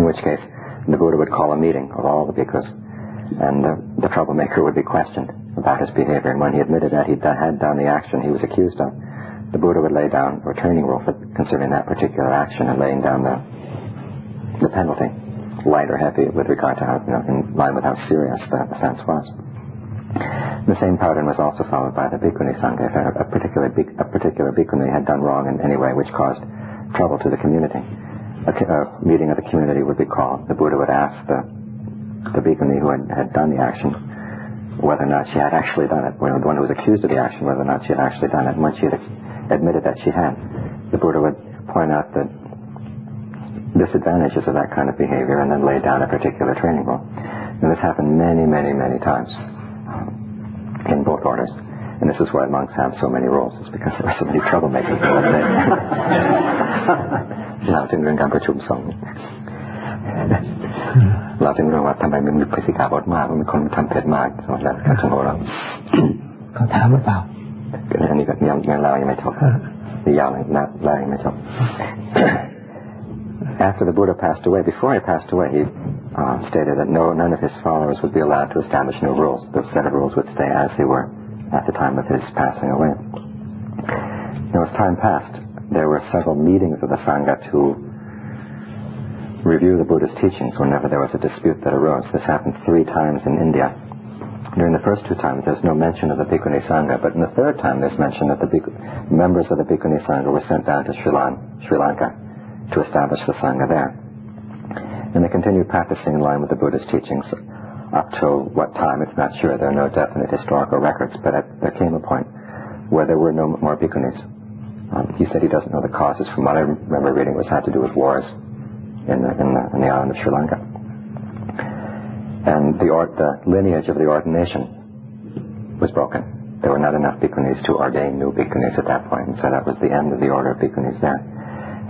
[SPEAKER 1] In which case, the Buddha would call a meeting of all the bhikkhus, and the, the troublemaker would be questioned about his behavior. And when he admitted that he had done the action he was accused of, the Buddha would lay down a training rule for concerning that particular action and laying down the, the penalty light or heavy with regard to how, you know, in line with how serious the offense was. The same pattern was also followed by the bhikkhuni sangha. If a, particular, a particular bhikkhuni had done wrong in any way which caused trouble to the community, a, a meeting of the community would be called. The Buddha would ask the, the bhikkhuni who had, had done the action whether or not she had actually done it, the one who was accused of the action, whether or not she had actually done it. And when she had admitted that she had, the Buddha would point out the disadvantages of that kind of behavior and then lay down a particular training rule. And this happened many, many, many times um, in both orders. And this is why monks have so many rules. It's because there are so many troublemakers in one day. *laughs* *laughs* เราจึงเรื่องการประชุมสงฆ์เราจึงเรื่องว่าทำไมมันมีพฤติกรรมบทมากมันมีคนทำเพศมากสมมติแล้วการสงฆ์เรา
[SPEAKER 2] เขาถามหรือเปล่า
[SPEAKER 1] อันนี้ก็ยังยังเล่ายังไม่จบthe yao ล่ายังไม่จบ After the Buddha passed away, before he passed away, he uh, stated that no, none of his followers would be allowed to establish new rules. The set of rules would stay as they were at the time of his passing away. Now, as time passed, there were several meetings of the Sangha to review the Buddha's teachings whenever there was a dispute that arose. This happened three times in India. During the first two times, there's no mention of the Bhikkhuni Sangha, but in the third time, there's mention that the members of the Bhikkhuni Sangha were sent down to Sri, Sri Lanka to establish the Sangha there. And they continued practicing in line with the Buddha's teachings up to what time, it's not sure. There are no definite historical records, but at, there came a point where there were no more Bhikkhunis. Um, he said he doesn't know the causes. From what I remember reading, it was had to do with wars in the, in in the island of Sri Lanka and the, the lineage of the ordination was broken. There were not enough bhikkhunis to ordain new bhikkhunis at that point, so that was the end of the order of bhikkhunis there.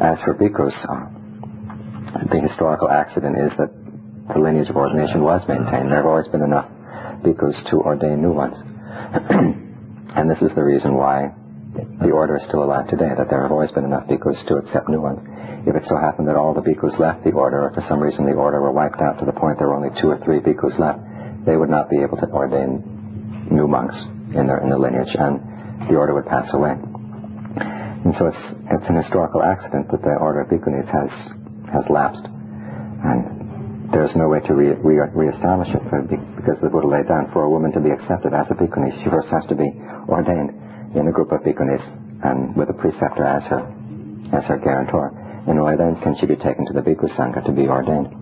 [SPEAKER 1] As for bhikkhus, uh, the historical accident is that the lineage of ordination was maintained. There have always been enough bhikkhus to ordain new ones. *clears throat* and this is the reason why the order is still alive today, that there have always been enough bhikkhus to accept new ones. If it so happened that all the bhikkhus left the order, or for some reason the order were wiped out to the point there were only two or three bhikkhus left, they would not be able to ordain new monks in their in the lineage, and the order would pass away. And so it's it's an historical accident that the order of bhikkhunis has has lapsed, and there's no way to re, re, reestablish it because the Buddha laid down for a woman to be accepted as a bhikkhuni, she first has to be ordained in a group of bhikkhunis and with a preceptor as her as her guarantor and only then can she be taken to the Bhikkhu Sangha to be ordained.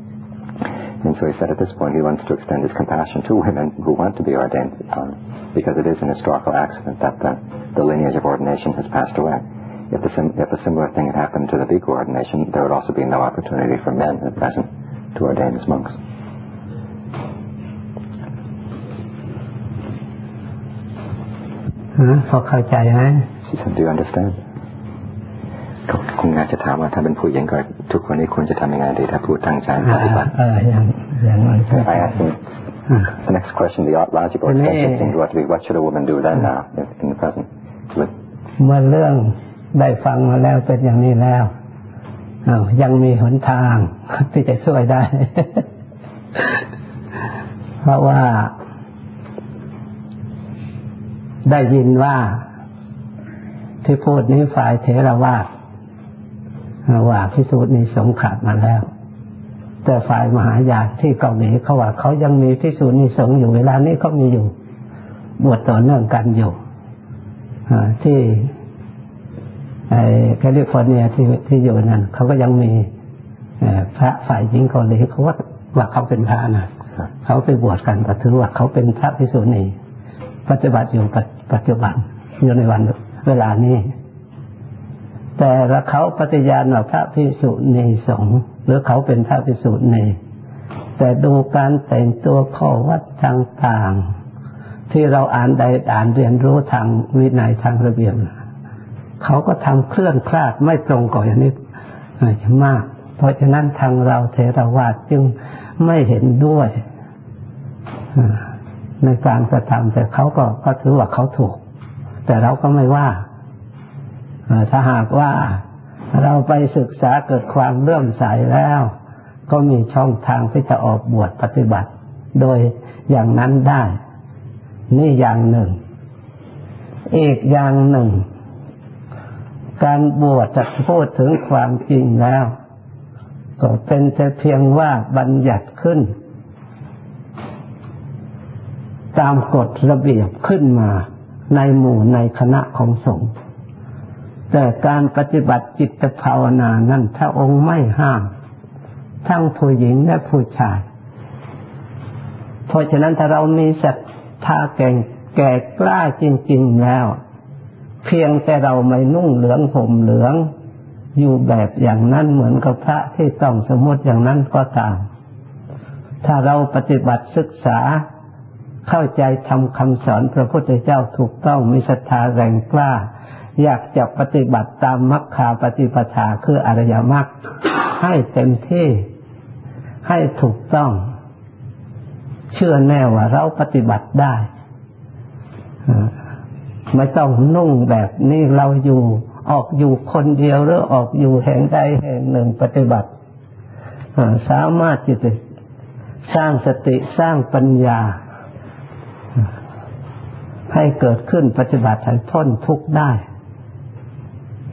[SPEAKER 1] And so he said at this point he wants to extend his compassion to women who want to be ordained uh, because it is an historical accident that the, the lineage of ordination has passed away. If, the, if a similar thing had happened to the Bhikkhu ordination, there would also be no opportunity for men at present to ordain as monks.
[SPEAKER 2] Huh?
[SPEAKER 1] Do you understand? คงอยากจะถามว่าถ้าเป็นผู้หญิงก็ทุกคนนี้ควรจะทำยังไงดีถ้าผู้ตั้งใจปฏิบัติอย่างอย่างนั้น I ask him the next question the logical extension seemed to be what should a woman do then now in the present
[SPEAKER 2] เมื่อเรื่องได้ฟังมาแล้วเป็นอย่างนี้แล้วยังมีหนทางที่จะช่วยได้ เพราะว่า ได้ยินว่าที่พูดนี้ฝ่ายเทรวาสว่าพิสูจน์ในสงขาดมาแล้ว แต่ฝ่ายมหายาที่เกาหลีเขาว่าเขายังมีพิสูจน์ในสงอยู่เวลานี้เขามีอยู่ บวชต่อเนื่องกันอยู่ที่ไอ้แคลิฟอร์เนียที่ที่อยู่นั่นเขาก็ยังมีพระฝ่ายหญิงเกาหลีเขาว่าว่าเขาเป็นพระนะเขาไปบวชกันแต่ถือว่าเขาเป็นพระพิสูจน์นี่ ปฏิบัติอยู่ปัจจุบันอยู่ในวันเวลานี้ แต่ละเขาปฏิญาณว่าพระพิสุณีสงฆ์หรือเขาเป็นพระพิสุณีแต่ดูการแต่งตัวข้อวัดต่างๆ ที่เราอ่านใดอ่านเรียนรู้ทางวินัยทางระเบียบเขาก็ทำเคลื่อนคลาดไม่ตรงก่อนอย่างนี้มาก เพราะฉะนั้นทางเราเทรวาสจึงไม่เห็นด้วย ในการกระทำแต่เขาก็ก็ถือว่าเขาถูก แต่เราก็ไม่ว่าถ้าหากว่าเราไปศึกษาเกิดความเลื่อมใสแล้ว ก็มีช่องทางที่จะออกบวชปฏิบัติ โดยอย่างนั้นได้ นี่อย่างหนึ่ง อีกอย่างหนึ่ง การบวชจะพูดถึงความจริงแล้ว ก็เป็นแต่เพียงว่าบัญญัติขึ้น ตามกฎระเบียบขึ้นมาในหมู่ในคณะของสงฆ์แต่การปฏิบัติจิตภาวนานั้นพระองค์ไม่ห้าม ทั้งผู้หญิงและผู้ชาย เพราะฉะนั้นถ้าเรามีศรัทธาแก่งแก่กล้าจริง ๆแล้ว เพียงแต่เราไม่นุ่งเหลืองห่มเหลือง อยู่แบบอย่างนั้นเหมือนกับพระที่ต้องสมมติอย่างนั้นก็ตาม ถ้าเราปฏิบัติศึกษา เข้าใจทำคำสอนพระพุทธเจ้าถูกต้องมีศรัทธาแรงกล้า อยากจะปฏิบัติตามมรรคาปฏิปทาคืออริยมรรคให้เต็มที่ให้ถูกต้อง เชื่อแน่ว่าเราปฏิบัติได้ไม่ต้องนุ่งแบบนี้เราอยู่ออกอยู่คนเดียวหรือออกอยู่แห่งใดแห่งหนึ่งปฏิบัติสามารถที่จะสร้างสติสร้างปัญญา ให้เกิดขึ้นปฏิบัติให้พ้นทุกข์ได้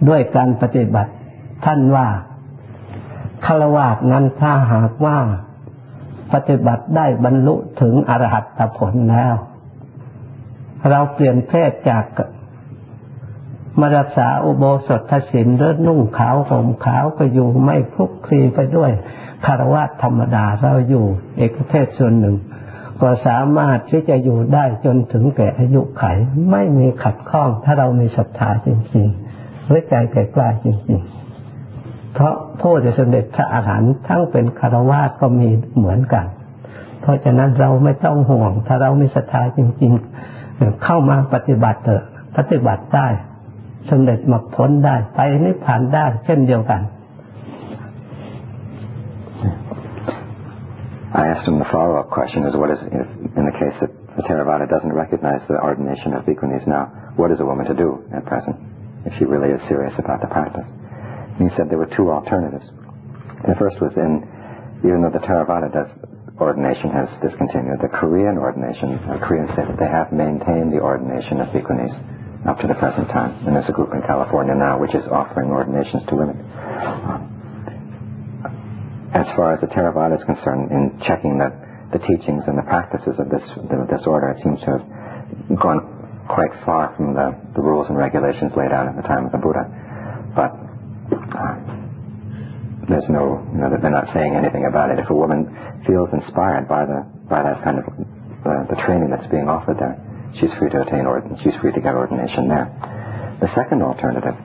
[SPEAKER 2] ด้วยการปฏิบัติท่านว่าคารวะนั้นถ้าหากว่าปฏิบัติได้บรรลุถึงอรหัตผลแล้ว เราเปลี่ยนเพศจากมารักษาอุโบสถศีลเลือนุ่งขาวห่มขาวก็อยู่ไม่คลุกคลีไปด้วยคารวะธรรมดาเราอยู่เอกเทศส่วนหนึ่ง ก็สามารถที่จะอยู่ได้จนถึงแก่อายุไข ไม่มีขัดข้องถ้าเรามีศรัทธาจริงๆหรือใจแก่กล้าจริง ๆ เพราะผู้จะสำเร็จพระอาหารหันต์ทั้งเป็นคารวะก็มีเหมือนกัน เพราะฉะนั้นเราไม่ต้องห่วง ถ้าเรามีศรัทธาจริง ๆ เข้ามาปฏิบัติเถอะปฏิบัติได้สำเร็จมรรคผลได้ไปนิพพานได้เช่นเดียวกัน
[SPEAKER 1] I asked him the follow-up question is what is, if, in the case that the Theravada doesn't recognize the ordination of bhikkhunis now, what is a woman to do at present if she really is serious about the practice? And he said there were two alternatives. The first was in, even though the Theravada does, ordination has discontinued, the Korean ordination, the Korean state, they have maintained the ordination of bhikkhunis up to the present time. And there's a group in California now which is offering ordinations to women. As far as the Theravada is concerned, in checking that the teachings and the practices of this, this order, it seems to have gone quite far from the, the rules and regulations laid out at the time of the Buddha. But uh, there's no, you know, they're not saying anything about it. If a woman feels inspired by the by that kind of uh, the training that's being offered there, she's free to attain ordination. She's free to get ordination there. The second alternative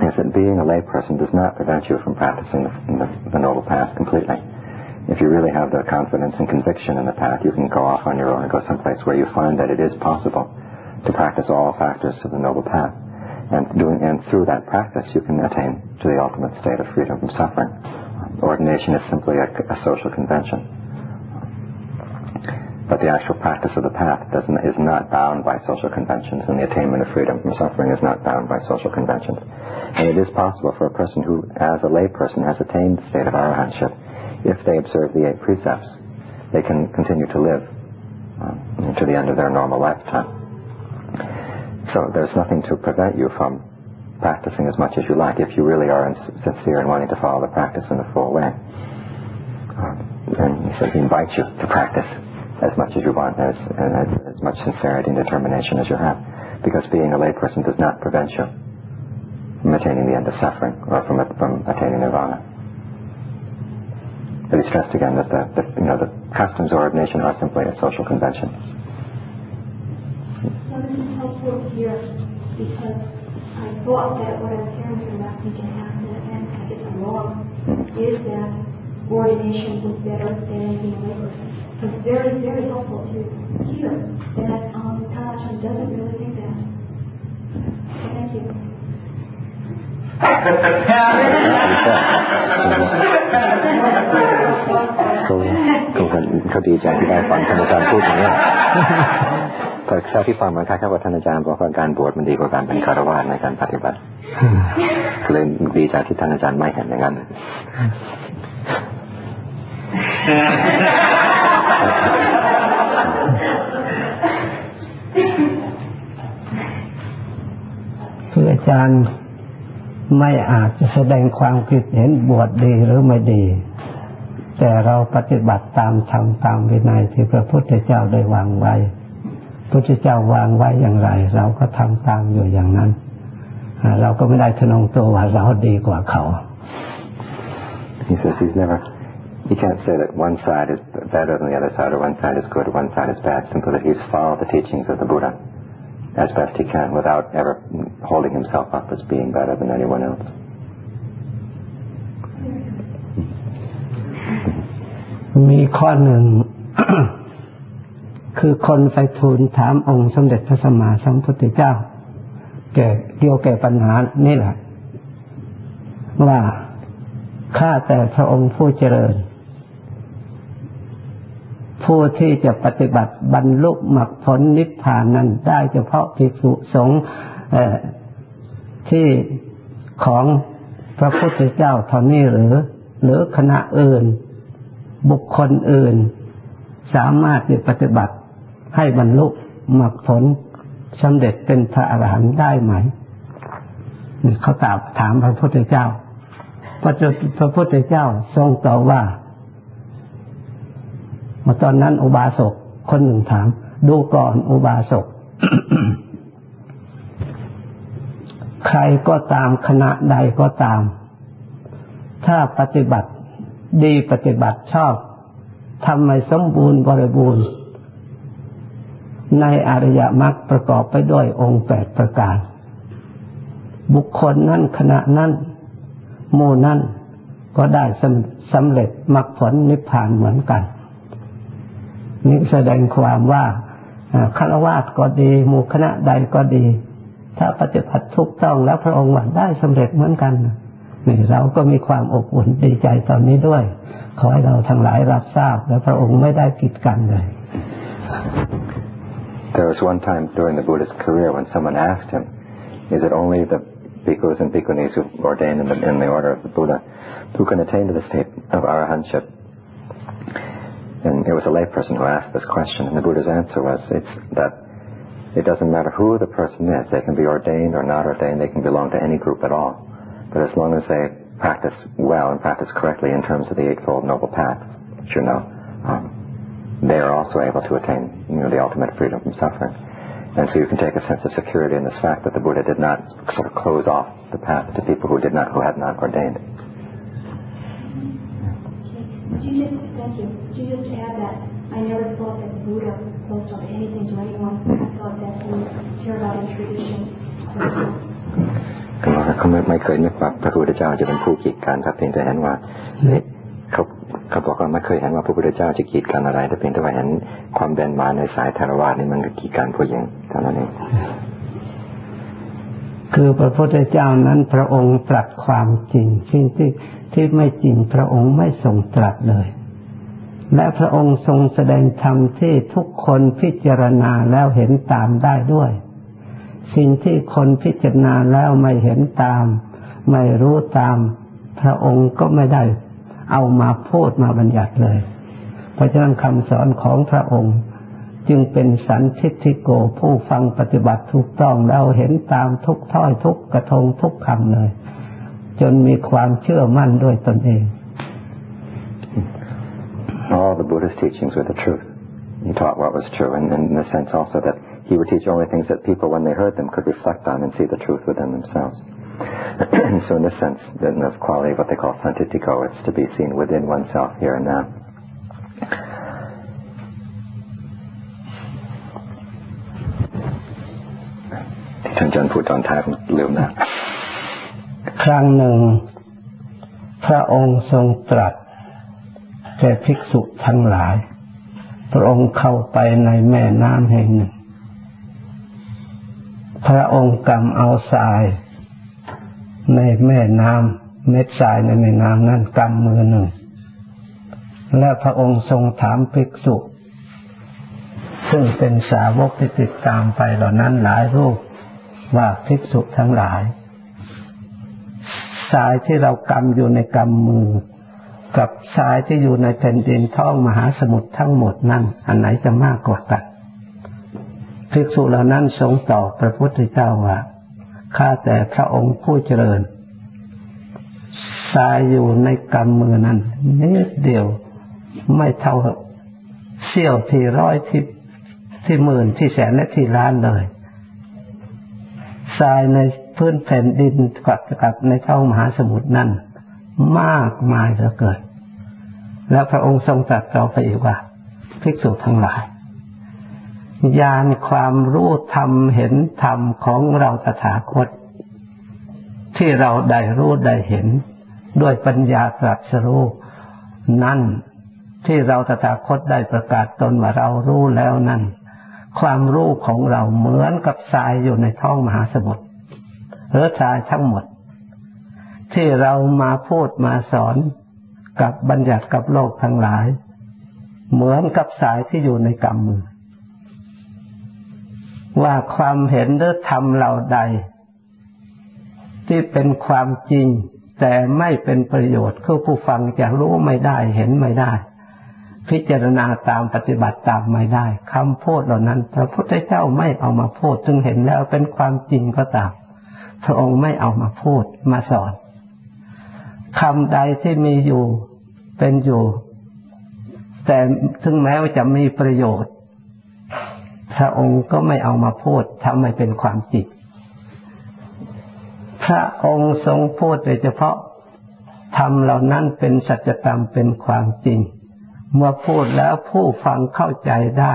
[SPEAKER 1] is that being a layperson does not prevent you from practicing the, the, the noble path completely. If you really have the confidence and conviction in the path, you can go off on your own and go someplace where you find that it is possible to practice all factors of the noble path. And, doing, and through that practice, you can attain to the ultimate state of freedom from suffering. Ordination is simply a, a social convention. But the actual practice of the path is not bound by social conventions, and the attainment of freedom from suffering is not bound by social conventions. And it is possible for a person who, as a layperson, has attained the state of arahantship, if they observe the eight precepts, they can continue to live uh, to the end of their normal lifetime. So there's nothing to prevent you from practicing as much as you like if you really are sincere in wanting to follow the practice in a full way. Uh, and he says he invites you to practice as much as you want, as, and as, as much sincerity and determination as you have. Because being a layperson does not prevent you from attaining the end of suffering or from, from attaining nirvana. But he stressed again that the, the, you know, the customs or ordination are simply a social convention.
[SPEAKER 3] So this is helpful here because I thought that what I was hearing from last week and and I guess I'm wrong, mm-hmm. is that ordination was better than being a layperson it's very, very helpful to hear that um, Talashan doesn't really think that. So thank you.
[SPEAKER 1] เขาเขาเขาดีใจที่ได้ฟังท่านอาจารย์พูดอย่างนี้แต่แค่ที่ฟังมันคล้ายๆว่าท่านอาจารย์บอกว่าการบวชมันดีกว่าการเป็นคารวะในการปฏิบัติเลยดีใจที่ท่านอาจารย์ไม่เห็นอย่างนั้น
[SPEAKER 2] คืออาจารย์ไม่อาจจะแสดงความคิดเห็นบวชดีหรือไม่ดี แต่เราปฏิบัติตามธรรมตามวินัยที่พระพุทธเจ้าได้วางไว้พระพุทธเจ้าวางไว้อย่างไร เราก็ทำตามอยู่อย่างนั้นเราก็ไม่ได้ทนงตัวว่าเราดีกว่าเขา
[SPEAKER 1] He says he's never You can't say that one side is better than the other side, or one side is good, or one side is bad. Simply that he's followed the teachings of the Buddha as best he can without ever holding himself up as being better than anyone else.
[SPEAKER 2] มีข้อหนึ่ง คือคนไปทูลถามองค์สมเด็จพระสัมมาสัมพุทธเจ้า แก่เกี่ยวแก่ปัญหานี่แหละ ว่าข้าแต่พระองค์ผู้เจริญ *coughs* ผู้ที่จะปฏิบัติบรรลุมรรคผลนิพพานนั้นได้เฉพาะภิกษุสงฆ์ที่ของพระพุทธเจ้าเท่านี้หรือ หรือคณะอื่น บุคคลอื่น สามารถที่ปฏิบัติให้บรรลุมรรคผลสำเร็จเป็นพระอรหันต์ได้ไหมเขาตอบถามพระพุทธเจ้า พระพุทธเจ้าทรงตอบว่า มาตอนนั้นอุบาสกคนหนึ่งถาม ดูก่อนอุบาสก ใครก็ตามคณะใดก็ตาม ถ้าปฏิบัติดีปฏิบัติชอบทำให้สมบูรณ์บริบูรณ์ ในอริยมรรคประกอบไปด้วยองค์แปดประการ บุคคลนั้นขณะนั้นโมนั้นก็ได้สำเร็จมรรคผลนิพพานเหมือนกัน นี่แสดงความว่าคารวะก็ดีหมู่คณะใดก็ดี ถ้าปฏิบัติทุกต้องแล้วพระองค์ว่าได้สำเร็จเหมือนกันนี่เราก็มีความอบอุ่นดีใจตอนนี้ด้วย ขอให้เราทั้งหลายรับทราบ และพระองค์ไม่ได้กีดกันเลย
[SPEAKER 1] There was one time during the Buddhist career when someone asked him, is it only the bhikkhus and bhikkhunis who ordained in the, in the order of the Buddha who can attain to the state of arahantship? And it was a layperson who asked this question, and the Buddha's answer was it's that it doesn't matter who the person is. They can be ordained or not ordained. They can belong to any group at all. But as long as they practice well and practice correctly in terms of the Eightfold Noble Path, which you know, um, they are also able to attain you know, the ultimate freedom from suffering. And so you can take a sense of security in this fact that the Buddha did not sort of close off the path to people who did not, who had not ordained.
[SPEAKER 3] You just, thank you. Could you just add that I never thought that Buddha closed off anything to anyone. I thought that he cared about a tradition.
[SPEAKER 1] เขาไม่ไม่เคยนึกว่าพระพุทธเจ้าจะเป็นผู้กีดกันครับเพียงแต่เห็นว่าเขาเขาบอกว่าไม่เคยเห็นว่าพระพุทธเจ้าจะกีดกันอะไรแต่เพียงแต่ว่าเห็นความเบนมาในสายธารวานี่มันก็กีดกันผู้หญิงเท่านั้นเอง
[SPEAKER 2] คือพระพุทธเจ้านั้นพระองค์ตรัสความจริงสิ่งที่ที่ไม่จริงพระองค์ไม่ทรงตรัสเลย และพระองค์ทรงแสดงธรรมที่ทุกคนพิจารณาแล้วเห็นตามได้ด้วย สิ่งที่คนพิจารณาแล้วไม่เห็นตาม ไม่รู้ตาม พระองค์ก็ไม่ได้เอามาพูดมาบัญญัติเลย เพราะฉะนั้นคำสอนของพระองค์
[SPEAKER 1] All the Buddha's teachings were the truth. He taught what was true, and in the sense also that he would teach only things that people, when they heard them, could reflect on and see the truth within themselves. *clears throat* so, in this sense, in the quality of what they call sanditthiko, it's to be seen within oneself here and now. ท่านจันพูดตอนท้ายผมลืมนะ
[SPEAKER 2] ครั้งหนึ่ง พระองค์ทรงตรัสแก่ภิกษุทั้งหลาย พระองค์เข้าไปในแม่น้ำแห่งหนึ่ง พระองค์กำเอาทราย ในแม่น้ำเม็ดทรายในแม่น้ำนั้นกำมือหนึ่ง และพระองค์ทรงถามภิกษุ ซึ่งเป็นสาวกที่ติดตามไปเหล่านั้นหลายรูป ว่าภิกษุทั้งหลายทรายที่เรากำอยู่ในกำมือ กับทรายที่อยู่ในแผ่นดินท้องมหาสมุทรทั้งหมดนั่นอันไหนจะมากกว่ากันภิกษุเหล่านั้นทรงตอบพระพุทธเจ้าว่าข้าแต่พระองค์ผู้เจริญทรายอยู่ในกำมือนั้นนิดเดียวไม่เท่าเสี้ยวที่ร้อยที่ที่หมื่นที่แสนและที่ล้านเลย ทรายในพื้นแผ่นดินกับกับในเท่ามหาสมุทรนั่นมากมายเหลือเกิน แล้วพระองค์ทรงตรัสต่อไปอีกว่าภิกษุทั้งหลาย ญาณความรู้ธรรมเห็นธรรมของเราตถาคต ที่เราได้รู้ได้เห็น ด้วยปัญญาตรัสรู้นั่นที่เราตถาคตได้ประกาศตนว่าเรารู้แล้วนั่น ความรู้ของเราเหมือนกับทรายอยู่ในท้องมหาสมุทรหรือชายทั้งหมด ที่เรามาพูดมาสอนกับบัญญัติกับโลกทั้งหลาย เหมือนกับสายที่อยู่ในกำมือ ว่าความเห็นหรือธรรมเหล่าใด ที่เป็นความจริงแต่ไม่เป็นประโยชน์คือผู้ฟังจะรู้ไม่ได้เห็นไม่ได้ พิจารณาตามปฏิบัติตามไม่ได้คำพูดเหล่านั้น พระพุทธเจ้าไม่เอามาพูดจึงเห็นแล้วเป็นความจริงก็ตาม พระองค์ไม่เอามาพูดมาสอนคำใดที่มีอยู่เป็นอยู่ แต่ถึงแม้ว่าจะมีประโยชน์ พระองค์ก็ไม่เอามาพูดทำให้เป็นความจริงพระองค์ทรงพูดโดยเฉพาะทำเหล่านั้นเป็นสัจธรรมเป็นความจริง เมื่อพูดแล้วผู้ฟังเข้าใจได้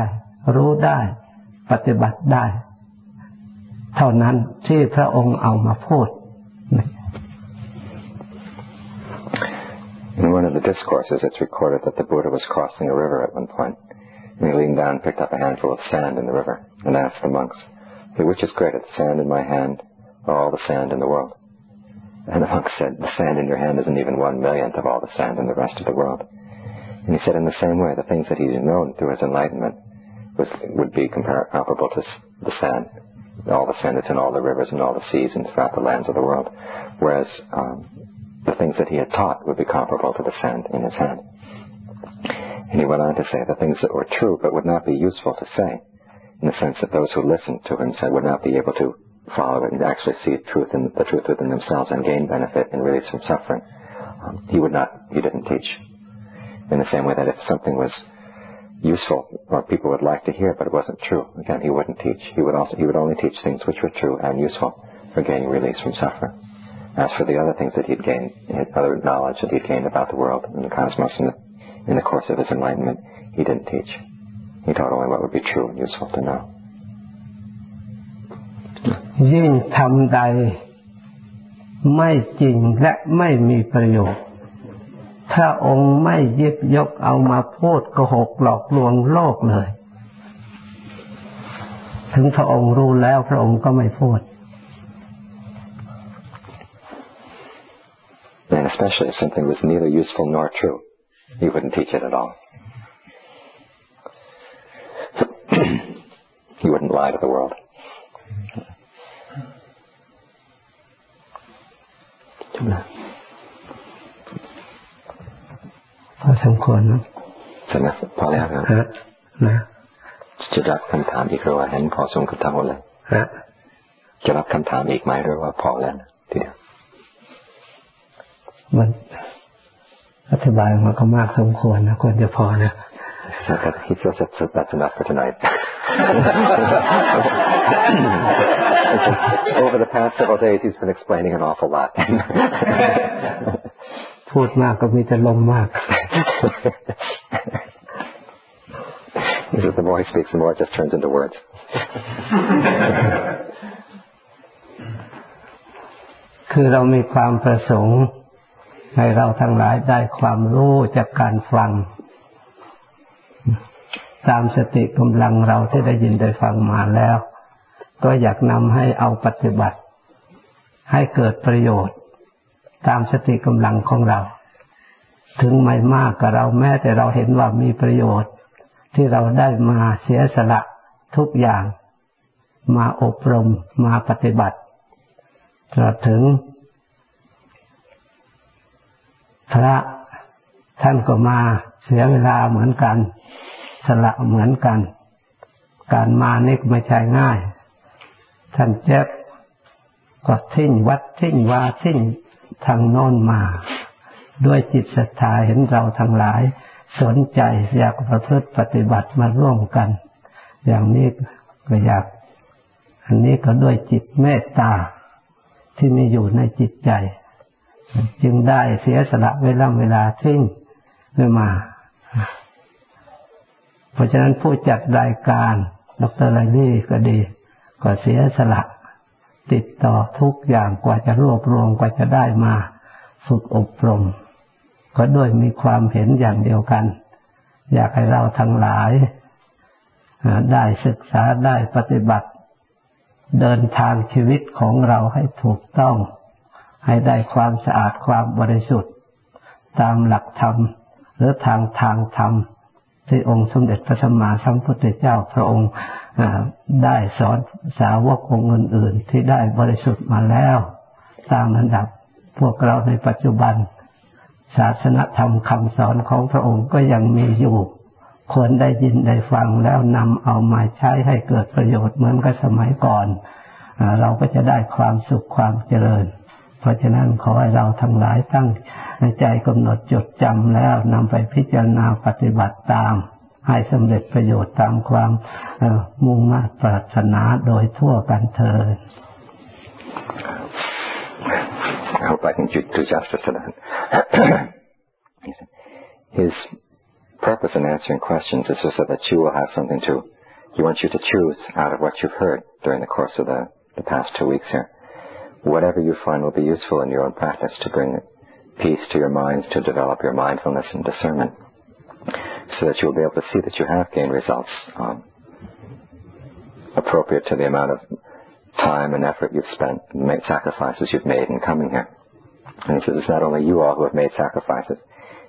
[SPEAKER 2] รู้ได้ ปฏิบัติได้ เท่านั้นที่พระองค์เอามาพูด
[SPEAKER 1] In one of the discourses, it's recorded that the Buddha was crossing a river at one point, and he leaned down, picked up a handful of sand in the river, and asked the monks, hey, "Which is greater, the sand in my hand, or all the sand in the world?" And the monks said, "The sand in your hand isn't even one millionth of all the sand in the rest of the world." And he said, in the same way, the things that he's known through his enlightenment was, would be comparable to the sand, all the sand that's in all the rivers and all the seas and throughout the lands of the world, whereas um, the things that he had taught would be comparable to the sand in his hand. And he went on to say the things that were true but would not be useful to say, in the sense that those who listened to him said would not be able to follow it and actually see truth in, the truth within themselves and gain benefit and release from suffering. Um, he would not, he didn't teach In the same way that if something was useful or people would like to hear but it wasn't true, again, he wouldn't teach. He would also, he would only teach things which were true and useful for gaining release from suffering. As for the other things that he'd gained, other knowledge that he'd gained about the world and the cosmos in the, in the course of his enlightenment, he didn't teach. He taught only what would be true and useful to know.
[SPEAKER 2] ยิ่งทำใดไม่จริงและไม่มีประโยชน์ พระองค์ไม่ยิบยกเอามาพูดโกหกหลอกลวงโลกเลย ถึงพระองค์รู้แล้วพระองค์ก็ไม่พูด
[SPEAKER 1] And especially if something was neither useful nor true, he wouldn't teach it at all. he wouldn't lie to the world.
[SPEAKER 2] พอสมควรนะ
[SPEAKER 1] ใช่ไหมพอแล้วครับ
[SPEAKER 2] ฮะนะ
[SPEAKER 1] จะรับคำถามอีกหรือว่าเห็นพอสมกับทั้งหมดเลย
[SPEAKER 2] ฮะ
[SPEAKER 1] จะรับคำถามอีกไหมหรือว่าพอแล้วทีเดียว
[SPEAKER 2] มันอธิบายมันก็มากสมควรนะควรจะพอนะ
[SPEAKER 1] So that he feels that that's enough for tonight. Over the past several days, he's been explaining an awful lot.
[SPEAKER 2] พูดมากก็มีแต่ลมมาก
[SPEAKER 1] he says the more he speaks, the more it just turns into words.
[SPEAKER 2] ตามสติกำลังของเรา ถึงไม่มากกับเราแม้แต่เราเห็นว่ามีประโยชน์ ที่เราได้มาเสียสละทุกอย่าง มาอบรมมาปฏิบัติตลอดถึง พระท่านก็มาเสียเวลาเหมือนกัน สละเหมือนกัน การมานี่ไม่ใช่ง่าย ท่านเจ็บก็ทิ้งวัดทิ้งวาทิ้ง ทางโน้นมา ด้วยจิตศรัทธาเห็นเราทั้งหลาย สนใจอยากประพฤติปฏิบัติมาร่วมกัน อย่างนี้ก็อยาก อันนี้ก็ด้วยจิตเมตตาที่มีอยู่ในจิตใจ จึงได้เสียสละเวลาเวลาทิ้งไม่มา เพราะฉะนั้นผู้จัดรายการ ดรไลลี่ก็ดี ก็เสียสละ ติดต่อทุกอย่างกว่าจะรวบรวมกว่าจะได้มาฝึกอบรม ก็ด้วยมีความเห็นอย่างเดียวกัน อยากให้เราทั้งหลาย ได้ศึกษาได้ปฏิบัติ เดินทางชีวิตของเราให้ถูกต้อง ให้ได้ความสะอาดความบริสุทธิ์ ตามหลักธรรม หรือทางทางธรรมที่องค์สมเด็จพระสัมมาสัมพุทธเจ้าพระองค์ ได้สอนสาวกองค์อื่น ๆ ที่ได้บริสุทธิ์มาแล้วตามระดับพวกเราในปัจจุบัน ศาสนธรรมคำสอนของพระองค์ก็ยังมีอยู่ควรได้ยินได้ฟังแล้วนำเอามาใช้ให้เกิดประโยชน์เหมือนกับสมัยก่อน เราก็จะได้ความสุขความเจริญ เพราะฉะนั้นขอให้เราทั้งหลายตั้งใจกำหนดจดจำแล้วนำไปพิจารณาปฏิบัติตาม ให้สำเร็จประโยชน์ตามความมุ่งมั่นปรารถนาโดยทั่วกันเถิด
[SPEAKER 1] I hope I can do justice to that. His purpose in answering questions is so that you will have something to, he wants you to choose out of what you've heard during the course of the, the past two weeks here. Whatever you find will be useful in your own practice to bring peace to your minds, to develop your mindfulness and discernment, so that you'll be able to see that you have gained results um, appropriate to the amount of time and effort you've spent, and made sacrifices you've made in coming here. And he says it's not only you all who have made sacrifices.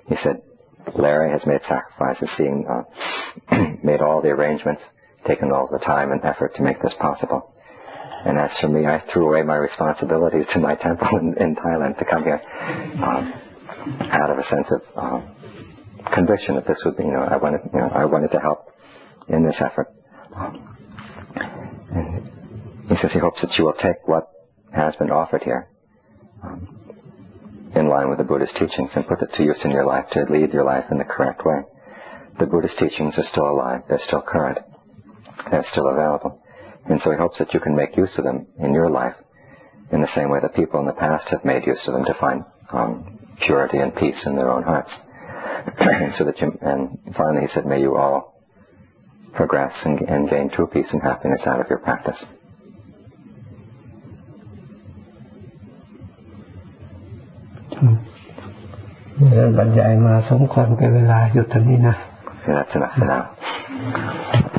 [SPEAKER 1] He said Larry has made sacrifices, seeing, uh, *clears throat* made all the arrangements, taken all the time and effort to make this possible. And as for me, I threw away my responsibilities to my temple in, in Thailand to come here um, out of a sense of um, conviction that this would be, you know, I wanted, you know, I wanted to help in this effort. And he says he hopes that you will take what has been offered here um, in line with the Buddha's teachings and put it to use in your life to lead your life in the correct way. The Buddha's teachings are still alive. They're still current. They're still available. And so he hopes that you can make use of them in your life in the same way that people in the past have made use of them to find um, purity and peace in their own hearts so that you, and finally he said, may you all progress and, and gain true peace and happiness out of your practice. Yeah.